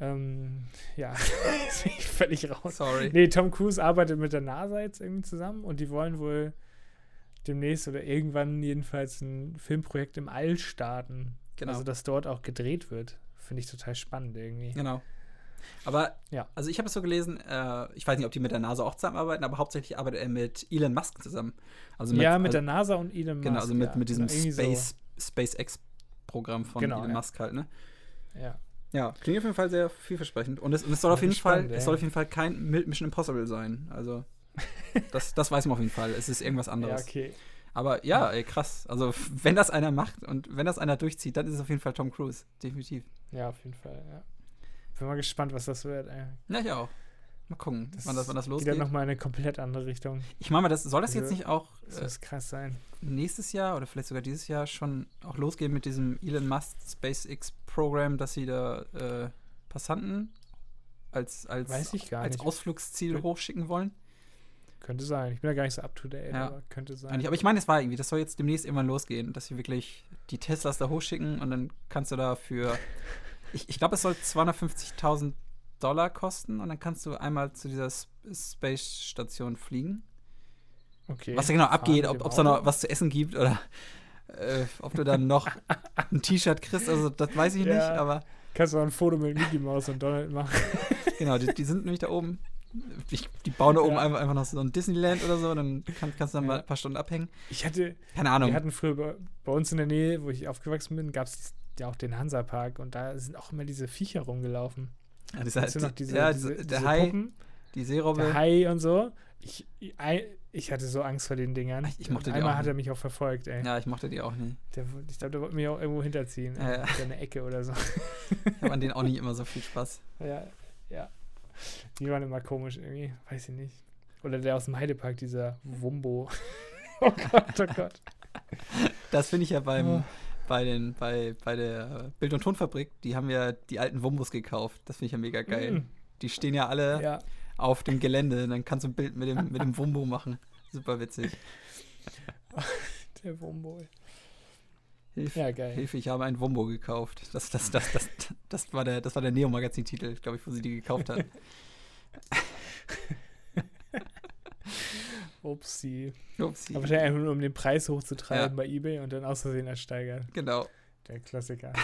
Ähm, ja, jetzt bin ich völlig raus.
Sorry.
Nee, Tom Cruise arbeitet mit der NASA jetzt irgendwie zusammen und die wollen wohl demnächst oder irgendwann jedenfalls ein Filmprojekt im All starten.
Genau.
Also, dass dort auch gedreht wird. Finde ich total spannend irgendwie.
Genau. Aber,
Ja.
also ich habe es so gelesen, äh, ich weiß nicht, ob die mit der NASA auch zusammenarbeiten, aber hauptsächlich arbeitet er mit Elon Musk zusammen. Also
ja, mit
also,
der NASA und Elon Musk.
Genau, also mit,
ja,
mit diesem
genau,
Space, SpaceX-Programm von
Genau,
Elon
ja.
Musk halt, ne?
So. Ja.
Ja, klingt auf jeden Fall sehr vielversprechend. Und es, und es soll auf jeden
spannend,
Fall,
ey.
es soll auf jeden Fall kein Mission Impossible sein. Also, das, das weiß man auf jeden Fall. Es ist irgendwas
ja,
anderes.
okay.
Aber ja, ey, krass. Also, wenn das einer macht und wenn das einer durchzieht, dann ist es auf jeden Fall Tom Cruise. Definitiv.
Ja, auf jeden Fall, ja. Bin mal gespannt, was das wird. Ey.
Ja, ich auch. Mal gucken, wann das, wann das
geht
losgeht.
dann nochmal in eine komplett andere Richtung.
Ich meine mal, das, soll das
Also,
jetzt nicht auch
Das
äh,
krass sein.
nächstes Jahr oder vielleicht sogar dieses Jahr schon auch losgehen mit diesem Elon Musk SpaceX-Programm, dass sie da äh, Passanten als, als, als
nicht.
Ausflugsziel hochschicken wollen?
Könnte sein. Ich bin da gar nicht so up to date,
Ja.
aber könnte sein.
Aber ich meine, es war irgendwie, das soll jetzt demnächst irgendwann losgehen, dass sie wirklich die Teslas da hochschicken und dann kannst du da für, ich, ich glaube, es soll 250.000 Dollar kosten und dann kannst du einmal zu dieser S- Space-Station fliegen.
okay.
Was da genau abgeht, ob es da noch was zu essen gibt oder äh, ob du dann noch ein T-Shirt kriegst, also das weiß ich
Ja.
nicht, aber
Kannst du auch ein Foto mit Mickey Mouse und Donald machen?
genau, die, die sind nämlich da oben. Ich, die bauen da oben
Ja.
einfach, noch so ein Disneyland oder so, dann kann, kannst du dann
Ja.
mal ein paar Stunden abhängen.
Ich hatte,
Keine Ahnung.
wir hatten früher bei, bei uns in der Nähe, wo ich aufgewachsen bin, gab es ja auch den Hansapark und da sind auch immer diese Viecher rumgelaufen.
Ja, dieser,
Weißt du noch, diese,
ja,
diese,
diese, der Hai,
Puppen,
die Seerobbe.
der Hai und so. Ich, ich, hatte so Angst vor den Dingern.
Ich- ich mochte die
Einmal
auch
hat er
nicht.
mich auch verfolgt, ey.
Ja, ich mochte die auch nie.
Der, ich glaube, der wollte mich auch irgendwo hinterziehen.
Ja, ja.
In eine Ecke oder so.
Ich habe an denen auch nicht immer so viel Spaß.
Ja, ja. Die waren immer komisch irgendwie, weiß ich nicht. Oder der aus dem Heidepark, dieser Wumbo. oh Gott, oh Gott.
Das finde ich ja beim,
Oh.
bei, den, bei, bei der Bild- und Tonfabrik, die haben ja die alten Wumbus gekauft. Das finde ich ja mega geil.
Mm,
Die stehen ja alle
Ja,
auf dem Gelände. Dann kannst du ein Bild mit dem, mit dem Wumbo machen. Super witzig.
der Wumbo.
Hilf,
Ja, geil.
Hilfe, ich habe ein Wumbo gekauft. Das, das, das, das, das war der, das war der Neo-Magazin-Titel, glaube ich, wo sie die gekauft hat.
Upsi.
Upsi.
Aber wahrscheinlich einfach nur, um den Preis hochzutreiben
Ja.
bei Ebay und dann aus Versehen ersteigern.
Genau.
Der Klassiker.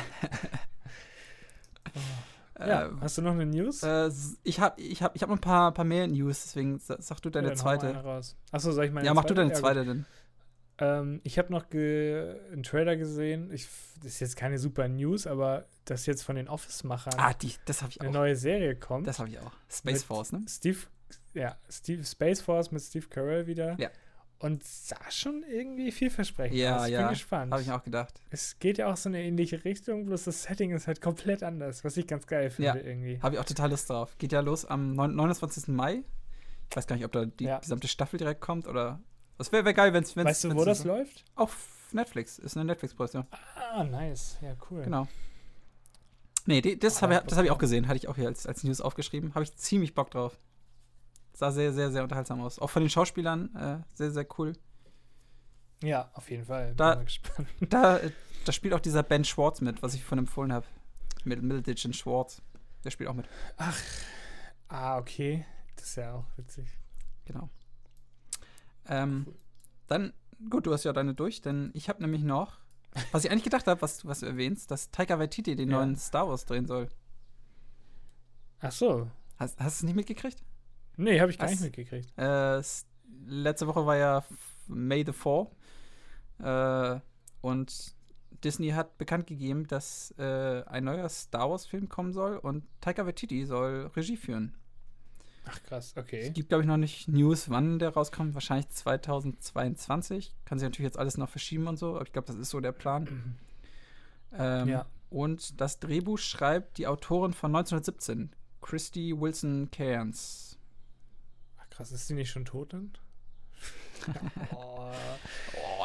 Äh,
ja, hast du noch eine News?
äh, ich habe ich hab, ich hab noch ein paar, paar mehr News, deswegen sa- sag du deine
Ja,
zweite.
Achso, soll ich meine
Ja, mach du deine zweite denn.
Ähm, ich habe noch einen Trailer gesehen. Ich, das ist jetzt keine super News, aber dass jetzt von den Office-Machern
Ah, die, das habe ich
eine
auch.
neue Serie kommt.
Das habe ich auch. Space Force, ne?
Steve, ja, Steve Space Force mit Steve Carell wieder.
Ja.
Und sah schon irgendwie vielversprechend
Ja,
aus. Ich
ja.
bin gespannt.
Habe ich auch gedacht.
Es geht ja auch so in eine ähnliche Richtung, bloß das Setting ist halt komplett anders, was ich ganz geil finde
Ja.
irgendwie.
Habe ich auch total Lust drauf. Geht ja los am 9 29. Mai. Ich weiß gar nicht, ob da die
Ja.
gesamte Staffel direkt kommt oder. Das wäre wär geil, wenn es.
Weißt du, wo das läuft?
Auf Netflix. Ist eine Netflix-Produktion.
Ah, nice. Ja, cool.
Genau. Nee, die, das
Ah,
habe hab ich auch gesehen. Hatte ich auch hier als, als News aufgeschrieben. Habe ich ziemlich Bock drauf. Sah sehr, sehr, sehr unterhaltsam aus. Auch von den Schauspielern äh, sehr, sehr cool.
Ja, auf jeden Fall. Bin
Da-
gespannt.
Da, äh, da spielt auch dieser Ben Schwartz mit, was ich von empfohlen habe. Mit Middleditch und Schwartz. Der spielt auch mit.
Ah, okay. Das ist ja auch witzig.
Genau. Ähm. Dann, gut, du hast ja deine durch, denn ich habe nämlich noch, was ich eigentlich gedacht habe, was, du- was du erwähnst, dass Taika Waititi den
Ja.
neuen Star Wars drehen soll.
Ach so.
Hast, hast du es nicht mitgekriegt?
Nee, habe ich gar
Was?
nicht mitgekriegt.
Äh, letzte Woche war ja May the 4. Äh, und Disney hat bekannt gegeben, dass äh, ein neuer Star Wars-Film kommen soll und Taika Waititi soll Regie führen.
Ach krass, okay.
Es gibt, glaube ich, noch nicht News, wann der rauskommt. Wahrscheinlich 2022. Kann sich natürlich jetzt alles noch verschieben und so, aber ich glaube, das ist so der Plan. Ähm,
Ja.
Und das Drehbuch schreibt die Autorin von 1917, Christy Wilson Cairns.
Ach krass, ist die nicht schon tot dann? oh.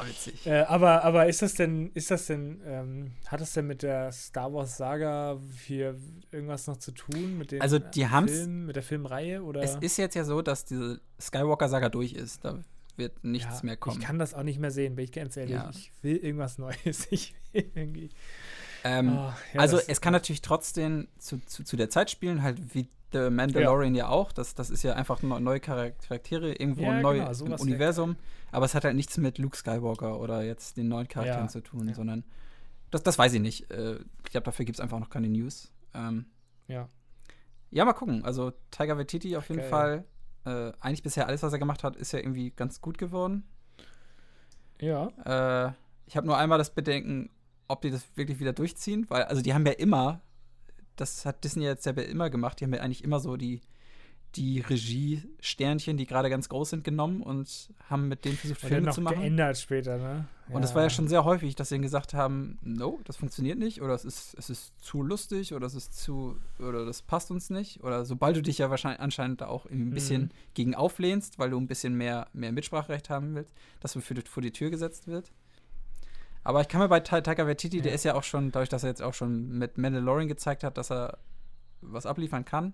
Witzig.
Äh, aber, aber ist das denn, ist das denn, ähm, hat das denn mit der Star Wars Saga hier irgendwas noch zu tun? Mit den
Also, die
äh,
haben's-
Film, mit der Filmreihe oder?
Es ist jetzt ja so, dass diese Skywalker-Saga durch ist. Da wird nichts
Ja,
mehr kommen.
Ich kann das auch nicht mehr sehen, bin ich ganz ehrlich.
Ja.
Ich will irgendwas Neues. Ich will irgendwie.
Ähm,
Oh, ja,
also es kann natürlich trotzdem zu, zu, zu der Zeit spielen, halt wie The Mandalorian ja, auch. Das, das ist ja einfach neu- neue Charak- Charaktere, irgendwo
Ja,
neu
genau,
im Universum. Aber es hat halt nichts mit Luke Skywalker oder jetzt den neuen Charakteren
Ja,
zu tun,
ja.
sondern das, das weiß ich nicht. Äh, ich glaube, dafür gibt es einfach noch keine News. Ähm,
Ja.
ja, mal gucken. Also Tiger Waititi auf jeden
Geil.
Fall. Äh, eigentlich bisher alles, was er gemacht hat, ist ja irgendwie ganz gut geworden.
Ja.
Äh, ich habe nur einmal das Bedenken, ob die das wirklich wieder durchziehen, weil, also die haben ja immer, das hat Disney jetzt ja immer gemacht, die haben ja eigentlich immer so die, die Regie-Sternchen, die gerade ganz groß sind, genommen und haben mit denen versucht,
Und
Filme
noch
zu machen.
geändert später, ne?
Und das war ja schon sehr häufig, dass sie dann gesagt haben, no, das funktioniert nicht oder es ist, es ist zu lustig oder es ist zu, oder das passt uns nicht. Oder sobald du dich ja wahrscheinlich anscheinend da auch irgendwie ein bisschen
Mhm.
gegen auflehnst, weil du ein bisschen mehr, mehr Mitspracherecht haben willst, dass du für die, vor die Tür gesetzt wird. Aber ich kann mir bei Ta Taika Waititi, der
Ja.
ist ja auch schon, dadurch, dass er jetzt auch schon mit Mandalorian gezeigt hat, dass er was abliefern kann.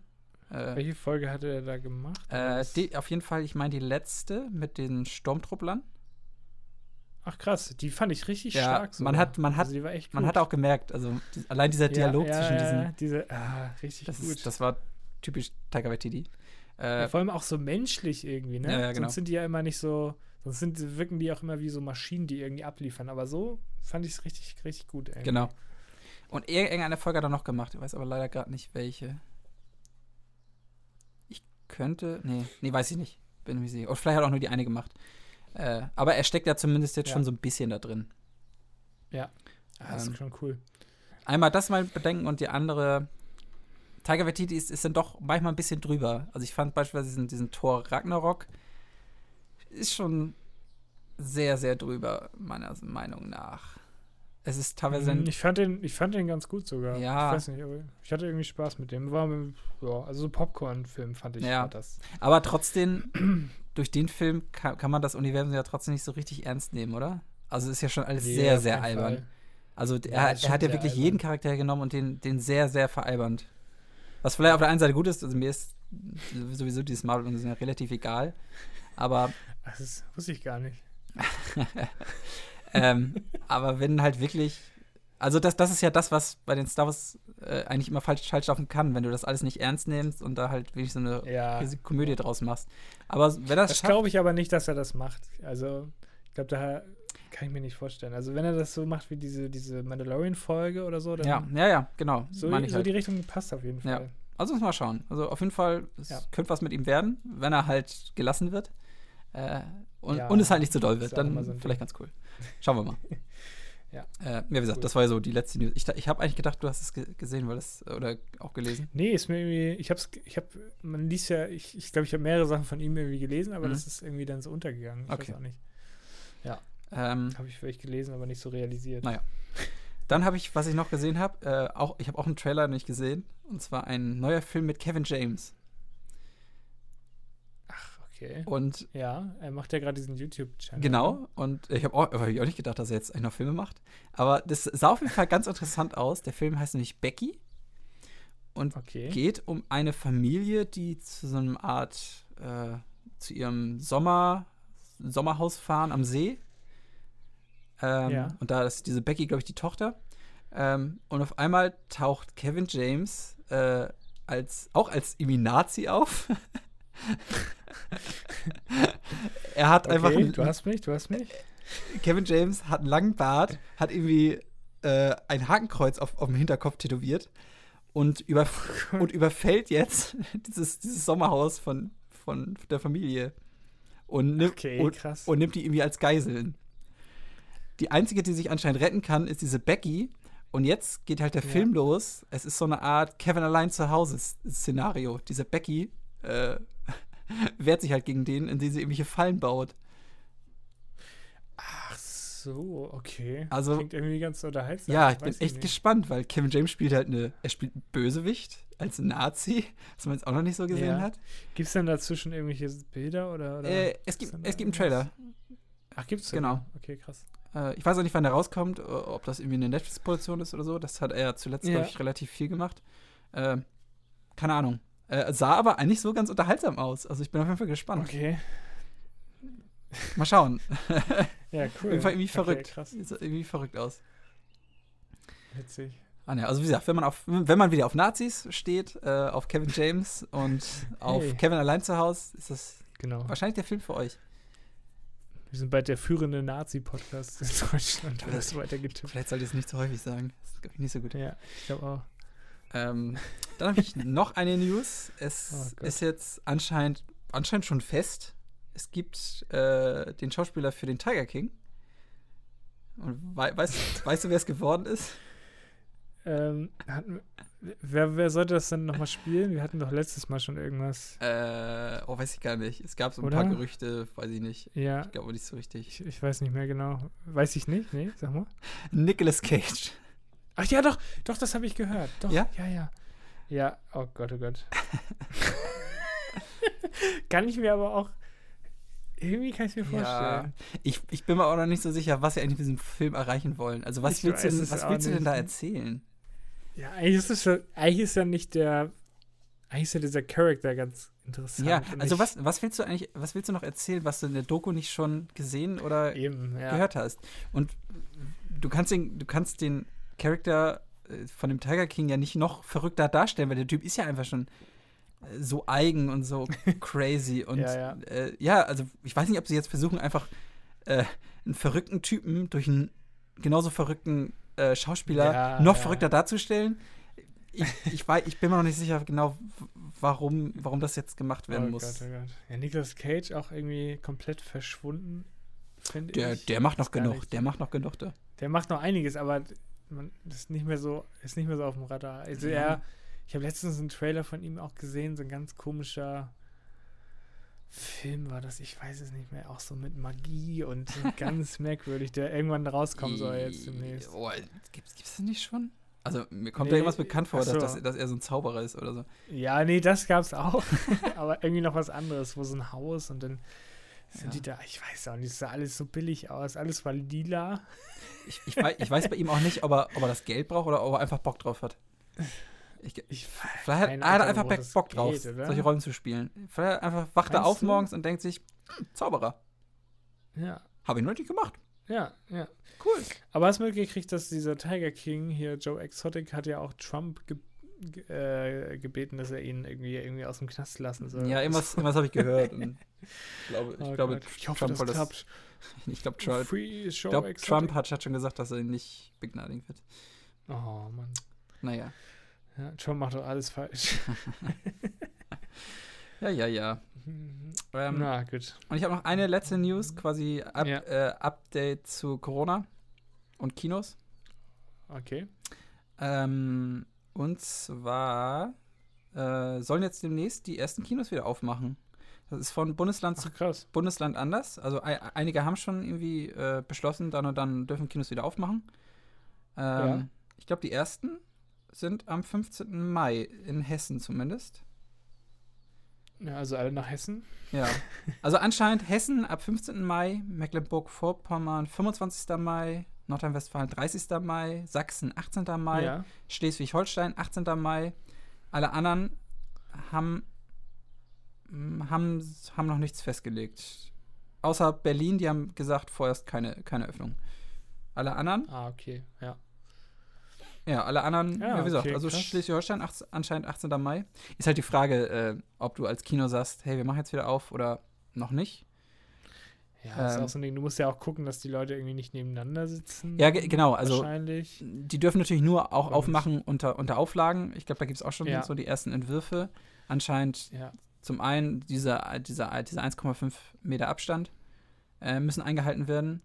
Äh,
Welche Folge hatte er da gemacht?
äh, die, auf jeden Fall, ich meine die letzte mit den Sturmtrupplern.
Ach krass, die fand ich richtig
Ja,
stark.
man
sogar.
hat- man hat-
also
Man hat auch gemerkt, also die, allein dieser Dialog
ja,
zwischen
ja,
diesen
ja, diese, ah, richtig
Das,
gut.
ist, das war typisch Taika Waititi. Äh,
vor allem auch so menschlich irgendwie, ne?
Ja, ja, genau.
Sonst sind die ja immer nicht so, sonst sind, wirken die auch immer wie so Maschinen, die irgendwie abliefern. Aber so fand ich es richtig, richtig gut. Irgendwie.
genau. Und irgendeine Folge hat er noch gemacht, ich weiß aber leider gerade nicht welche. Ich könnte, nee, nee, weiß ich nicht. Bin mir sicher. Oder vielleicht hat er auch nur die eine gemacht. Äh, aber er steckt ja zumindest jetzt
Ja.
schon so ein bisschen da drin.
Ja, Ah, das
Ähm,
ist schon cool.
Einmal das mal bedenken und die andere. Tiger Waititi ist, ist dann doch manchmal ein bisschen drüber. Also ich fand beispielsweise diesen, diesen Thor Ragnarok ist schon sehr, sehr drüber, meiner Meinung nach. Es ist teilweise
Mhm, Ich fand, den, ich fand den ganz gut sogar.
Ja.
Ich weiß nicht, ich hatte irgendwie Spaß mit dem. War, ja, also so Popcorn-Film fand ich
Ja.
das.
Aber trotzdem, durch den Film kann, kann man das Universum ja trotzdem nicht so richtig ernst nehmen, oder? Also ist ja schon alles
Nee,
sehr, sehr albern.
Fall.
Also
Ja,
er, er hat ja wirklich
albern.
jeden Charakter genommen und den, den sehr, sehr veralbernd. Was vielleicht auf der einen Seite gut ist, also mir ist sowieso dieses Marvel und sind ja relativ egal. Aber,
Das wusste ich gar nicht.
ähm, aber wenn halt wirklich. Also das, das ist ja das, was bei den Star Wars äh, eigentlich immer falsch, falsch laufen kann, wenn du das alles nicht ernst nimmst und da halt wirklich so eine
Ja.
Komödie draus machst. Aber wenn das,
Das glaube ich aber nicht, dass er das macht. Also, ich glaube, da kann ich mir nicht vorstellen. Also, wenn er das so macht wie diese, diese Mandalorian-Folge oder so, dann
ja, ja, ja, genau.
so,
ich
so
halt.
die Richtung passt auf jeden
Ja.
Fall.
Also muss mal schauen. Also auf jeden Fall, es
Ja.
könnte was mit ihm werden, wenn er halt gelassen wird. Äh, und,
Ja,
und es halt nicht zu doll
ist
wird.
ja
Dann
so
vielleicht ganz cool. Schauen wir mal.
Ja.
Äh, ja, wie gesagt,
Cool.
das war ja so die letzte News. Ich, ich habe eigentlich gedacht, du hast es ge gesehen, weil das, oder auch gelesen.
Nee, ist mir irgendwie, ich hab's, ich hab, man liest ja, ich glaube, ich, glaub, ich habe mehrere Sachen von ihm irgendwie gelesen, aber
Mhm.
das ist irgendwie dann so untergegangen. Ich
Okay.
weiß auch nicht.
Ähm,
Habe ich vielleicht gelesen, aber nicht so realisiert.
Naja. dann habe ich, was ich noch gesehen habe, äh, auch, ich habe auch einen Trailer nicht gesehen. Und zwar ein neuer Film mit Kevin James.
Okay.
Und
Ja, er macht ja gerade diesen YouTube-Channel. ne?
Genau, und ich habe auch, hab ich auch nicht gedacht, dass er jetzt eigentlich noch Filme macht. Aber das sah auf jeden Fall ganz interessant aus. Der Film heißt nämlich Becky und
Okay.
geht um eine Familie, die zu so einer Art, äh, zu ihrem Sommer, Sommerhaus fahren am See. Ähm,
Ja.
Und da ist diese Becky, glaube ich, die Tochter. Ähm, und auf einmal taucht Kevin James äh, als, auch als Nazi auf. er hat einfach
Okay,
einen,
du hast mich, du hast mich.
Kevin James hat einen langen Bart, hat irgendwie äh, ein Hakenkreuz auf, auf dem Hinterkopf tätowiert und, über, und überfällt jetzt dieses, dieses Sommerhaus von, von der Familie und, nimmt
Okay,
und,
krass.
und nimmt die irgendwie als Geiseln. die einzige, die sich anscheinend retten kann, ist diese Becky. Und jetzt geht halt der
Ja.
Film los. Es ist so eine Art Kevin allein zu Hause Szenario. Diese Becky äh, wehrt sich halt gegen den, indem sie irgendwelche Fallen baut.
Ach so, okay.
Also-
Klingt irgendwie ganz unterhaltsam.
Ja, ich bin echt
nicht.
gespannt, weil Kevin James spielt halt eine, er spielt einen Bösewicht als Nazi, was man jetzt auch noch nicht so gesehen
Ja.
hat.
Gibt's denn dazwischen irgendwelche Bilder oder? oder
Äh, es gibt, es gibt einen? Trailer.
Ach, gibt's
Genau.
sogar? Okay, krass.
Äh, ich weiß auch nicht, wann der rauskommt, ob das irgendwie eine Netflix-Produktion ist oder so. Das hat er zuletzt,
Ja.
glaube ich, relativ viel gemacht. Äh, keine Ahnung. Äh, sah aber eigentlich so ganz unterhaltsam aus. Also ich bin auf jeden Fall gespannt.
Okay.
Mal schauen.
Ja, cool.
Irgendwie, irgendwie
Okay,
verrückt.
krass.
Sieht irgendwie verrückt aus.
Witzig.
Ah, ne, also wie gesagt, wenn man, auf, wenn man wieder auf Nazis steht, äh, auf Kevin James und auf
Hey.
Kevin allein zu Hause, ist das
Genau.
wahrscheinlich der Film für euch.
Wir sind bald der führende Nazi-Podcast in Deutschland. Alles weiter getippt.
Vielleicht sollte ich es nicht so häufig sagen. Das ist, glaube ich, nicht so gut.
Ja, ich glaube auch.
Ähm, dann habe ich noch eine News. Es
Oh
ist jetzt anscheinend, anscheinend schon fest. Es gibt äh, den Schauspieler für den Tiger King. Und wei weißt, weißt du, wer es geworden ist?
Ähm, hatten, wer, wer sollte das denn nochmal spielen? Wir hatten doch letztes Mal schon irgendwas.
Äh, oh, weiß ich gar nicht. Es gab so ein
Oder?
paar Gerüchte, weiß ich nicht.
Ja,
Ich glaube nicht so richtig.
ich, ich weiß nicht mehr genau. Weiß ich nicht? Nee, sag mal.
Nicolas Cage.
Ach ja, doch, doch, das habe ich gehört. Doch,
Ja?
ja, ja. Ja, oh Gott, oh Gott. kann ich mir aber auch. Irgendwie kann ich mir
Ja,
vorstellen.
ich, ich bin mir auch noch nicht so sicher, was sie eigentlich mit diesem Film erreichen wollen. Also, was
Ich
willst du
weiß
denn,
es
was willst du denn da erzählen?
Ja, eigentlich ist es ja, eigentlich ist ja nicht der. Eigentlich ist ja dieser Charakter ganz interessant.
Ja, also was, was willst du eigentlich, was willst du noch erzählen, was du in der Doku nicht schon gesehen oder
Eben, ja.
gehört hast? Und du kannst den, du kannst den Charakter äh, von dem Tiger King ja nicht noch verrückter darstellen, weil der Typ ist ja einfach schon äh, so eigen und so crazy und
Ja, ja.
Äh, ja, also ich weiß nicht, ob sie jetzt versuchen, einfach äh, einen verrückten Typen durch einen genauso verrückten äh, Schauspieler
Ja,
noch verrückter darzustellen. Ich, ich, weiß, ich bin mir noch nicht sicher genau, warum, warum das jetzt gemacht werden
oh
muss.
Gott, oh Gott. Ja, Nicolas Cage auch irgendwie komplett verschwunden, finde
Der,
ich.
der macht noch genug, der macht noch genug da.
Der macht noch einiges, aber man ist nicht mehr so, ist nicht mehr so auf dem Radar. Also
Ja.
er, ich habe letztens einen Trailer von ihm auch gesehen, so ein ganz komischer Film war das, ich weiß es nicht mehr, auch so mit Magie und so ganz merkwürdig, der irgendwann rauskommen soll jetzt demnächst.
Oh, gibt's, gibt's das nicht schon? Also mir kommt
Nee,
da irgendwas bekannt vor, dass, dass, dass er so ein Zauberer ist oder so.
Ja, nee, das gab's auch, aber irgendwie noch was anderes, wo so ein Haus und dann sind
Ja.
die da, ich weiß auch nicht, es sah alles so billig aus, alles war lila.
Ich, ich, weiß, ich weiß bei ihm auch nicht, ob er, ob er das Geld braucht oder ob er einfach Bock drauf hat. Ich,
Ich,
Vielleicht hat, er einfach Bock drauf,
geht,
solche Rollen zu spielen. Vielleicht einfach wacht er auf
du?
morgens und denkt sich, hm, Zauberer,
ja,
habe ich noch nicht gemacht.
ja, ja.
Cool.
Aber hast du mitgekriegt, dass dieser Tiger King hier, Joe Exotic, hat ja auch Trump ge ge äh, gebeten, dass er ihn irgendwie, irgendwie aus dem Knast lassen soll.
Ja, irgendwas, irgendwas habe ich gehört. Ich glaube, ich
Oh
glaube,
ich hoffe,
Trump
das klappt.
Ich glaube, Trump, ich glaub. Trump hat, hat schon gesagt, dass er ihn nicht begnadigen wird.
Oh Mann.
Naja.
Ja, Trump macht doch alles falsch.
Ja, ja, ja. Ähm,
Na, gut.
Und ich habe noch eine letzte News, quasi Up,
Ja.
äh, Update zu Corona und Kinos.
Okay.
Ähm, und zwar äh, sollen jetzt demnächst die ersten Kinos wieder aufmachen. Das ist von Bundesland zu
Ach, krass.
Bundesland anders. Also ei- einige haben schon irgendwie äh, beschlossen, dann und dann dürfen Kinos wieder aufmachen. Ähm,
Ja.
Ich glaube, die ersten sind am 15. Mai, in Hessen zumindest.
Ja, also alle nach Hessen.
Ja. Also anscheinend Hessen ab 15. Mai, Mecklenburg-Vorpommern 25. Mai, Nordrhein-Westfalen 30. Mai, Sachsen 18. Mai,
Ja.
Schleswig-Holstein 18. Mai. Alle anderen haben, mm, haben, haben noch nichts festgelegt. Außer Berlin, die haben gesagt, vorerst keine, keine Öffnung. Alle anderen,
Ah, okay. Ja.
ja, alle anderen,
Ja,
wie gesagt,
okay,
also. Schleswig-Holstein 18 anscheinend 18. Mai. Ist halt die Frage, äh, ob du als Kino sagst, hey, wir machen jetzt wieder auf oder noch nicht.
Ja, das ist
Ähm.
auch so ein Ding. Du musst ja auch gucken, dass die Leute irgendwie nicht nebeneinander sitzen.
Ja, ge- genau, also-
Wahrscheinlich.
Die dürfen natürlich nur auch aufmachen unter, unter Auflagen. Ich glaube, da gibt es auch schon
Ja.
so die ersten Entwürfe. Anscheinend
Ja.
zum einen dieser, dieser, dieser 1,5 Meter Abstand äh, müssen eingehalten werden.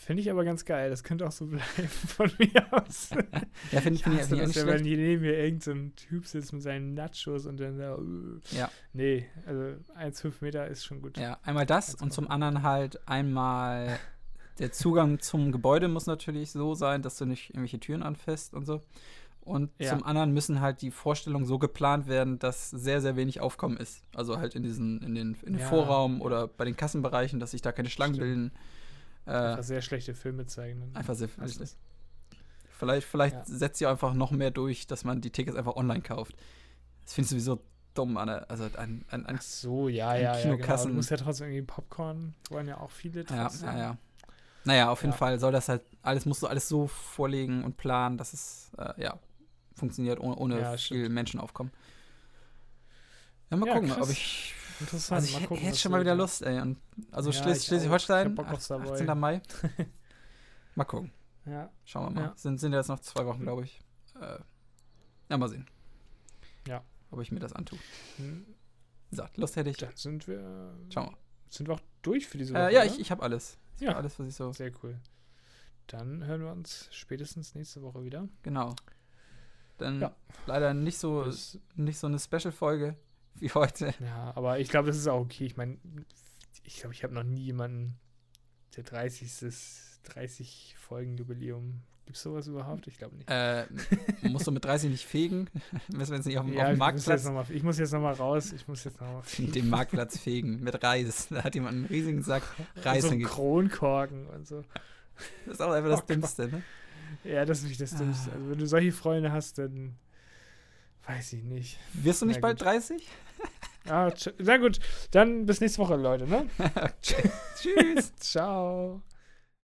Finde ich aber ganz geil. Das könnte auch so bleiben von mir aus.
ja, finde ich, find ich, find ich schlecht.
wenn hier neben mir irgendein Typ sitzt mit seinen Nachos und dann da. äh,
Ja.
Nee, also 1,5 Meter ist schon gut.
Ja, einmal das und zum anderen halt einmal der Zugang zum Gebäude muss natürlich so sein, dass du nicht irgendwelche Türen anfasst und so. Und
Ja.
zum anderen müssen halt die Vorstellungen so geplant werden, dass sehr, sehr wenig Aufkommen ist. Also halt in diesen, in den, in den
Ja.
Vorraum oder bei den Kassenbereichen, dass sich da keine Schlangen
Stimmt.
bilden. Äh,
Einfach sehr schlechte Filme zeigen.
einfach sehr
Meistens.
Vielleicht, vielleicht
Ja.
setzt ihr einfach noch mehr durch, dass man die Tickets einfach online kauft. Das finde ich sowieso dumm, Anne. Also ein, ein, ein
Ach so, ja,
in
ja, ja. Genau.
Kinokassen-
Du musst ja trotzdem irgendwie Popcorn, wollen ja auch viele
Ja,
trotzdem.
ja, ja. Naja, auf jeden
Ja.
Fall soll das halt alles, musst du alles so vorlegen und planen, dass es, äh, ja, funktioniert ohne, ohne
Ja,
viel
stimmt.
Menschenaufkommen. Ja, mal
Ja,
gucken,
krass.
ob ich.
Interessant.
Also ich
Mal
hätte
gucken,
hätte schon
so
mal wieder. Lust, ey. Und, also
Ja.
Schleswig-Holstein,
aufs
18.
Savoy.
Mai. mal gucken.
Ja,
Schauen wir mal.
Ja.
Sind, sind jetzt noch zwei Wochen, glaube ich. Äh, ja, mal sehen.
Ja.
Ob ich mir das antue.
hm,
gesagt, Lust hätte ich.
dann sind wir,
Schauen
sind wir auch durch für diese
wir.
Woche.
Äh, ja, ich, ich habe alles. Ich
Ja.
hab alles, was ich so.
Sehr cool. Dann hören wir uns spätestens nächste Woche wieder.
Genau. Dann
Ja.
leider nicht so,
Bis,
nicht so eine Special-Folge wie heute.
ja, aber ich glaube, das ist auch okay. Ich meine, ich glaube, ich habe noch nie jemanden, der 30. 30 Folgen Jubiläum. Gibt es sowas überhaupt? Ich glaube nicht.
Äh, musst du mit 30 nicht fegen? Müssen wir jetzt nicht auf, dem- auf
Ja,
dem
ich muss,
Marktplatz
jetzt noch mal, ich muss jetzt nochmal raus. Ich muss jetzt nochmal.
den Marktplatz fegen mit Reis. Da hat jemand einen riesigen Sack Reis
so
hingekriegt.
Kronkorken und so.
Das ist auch einfach das
Oh.
Dümmste, ne?
Ja, das ist nicht das Dümmste.
Ah.
Also, wenn du solche Freunde hast, dann weiß ich nicht.
Wirst du nicht
Na
bald
gut.
30?
Ah, na gut, dann bis nächste Woche, Leute, ne?
Tschüss.
Ciao.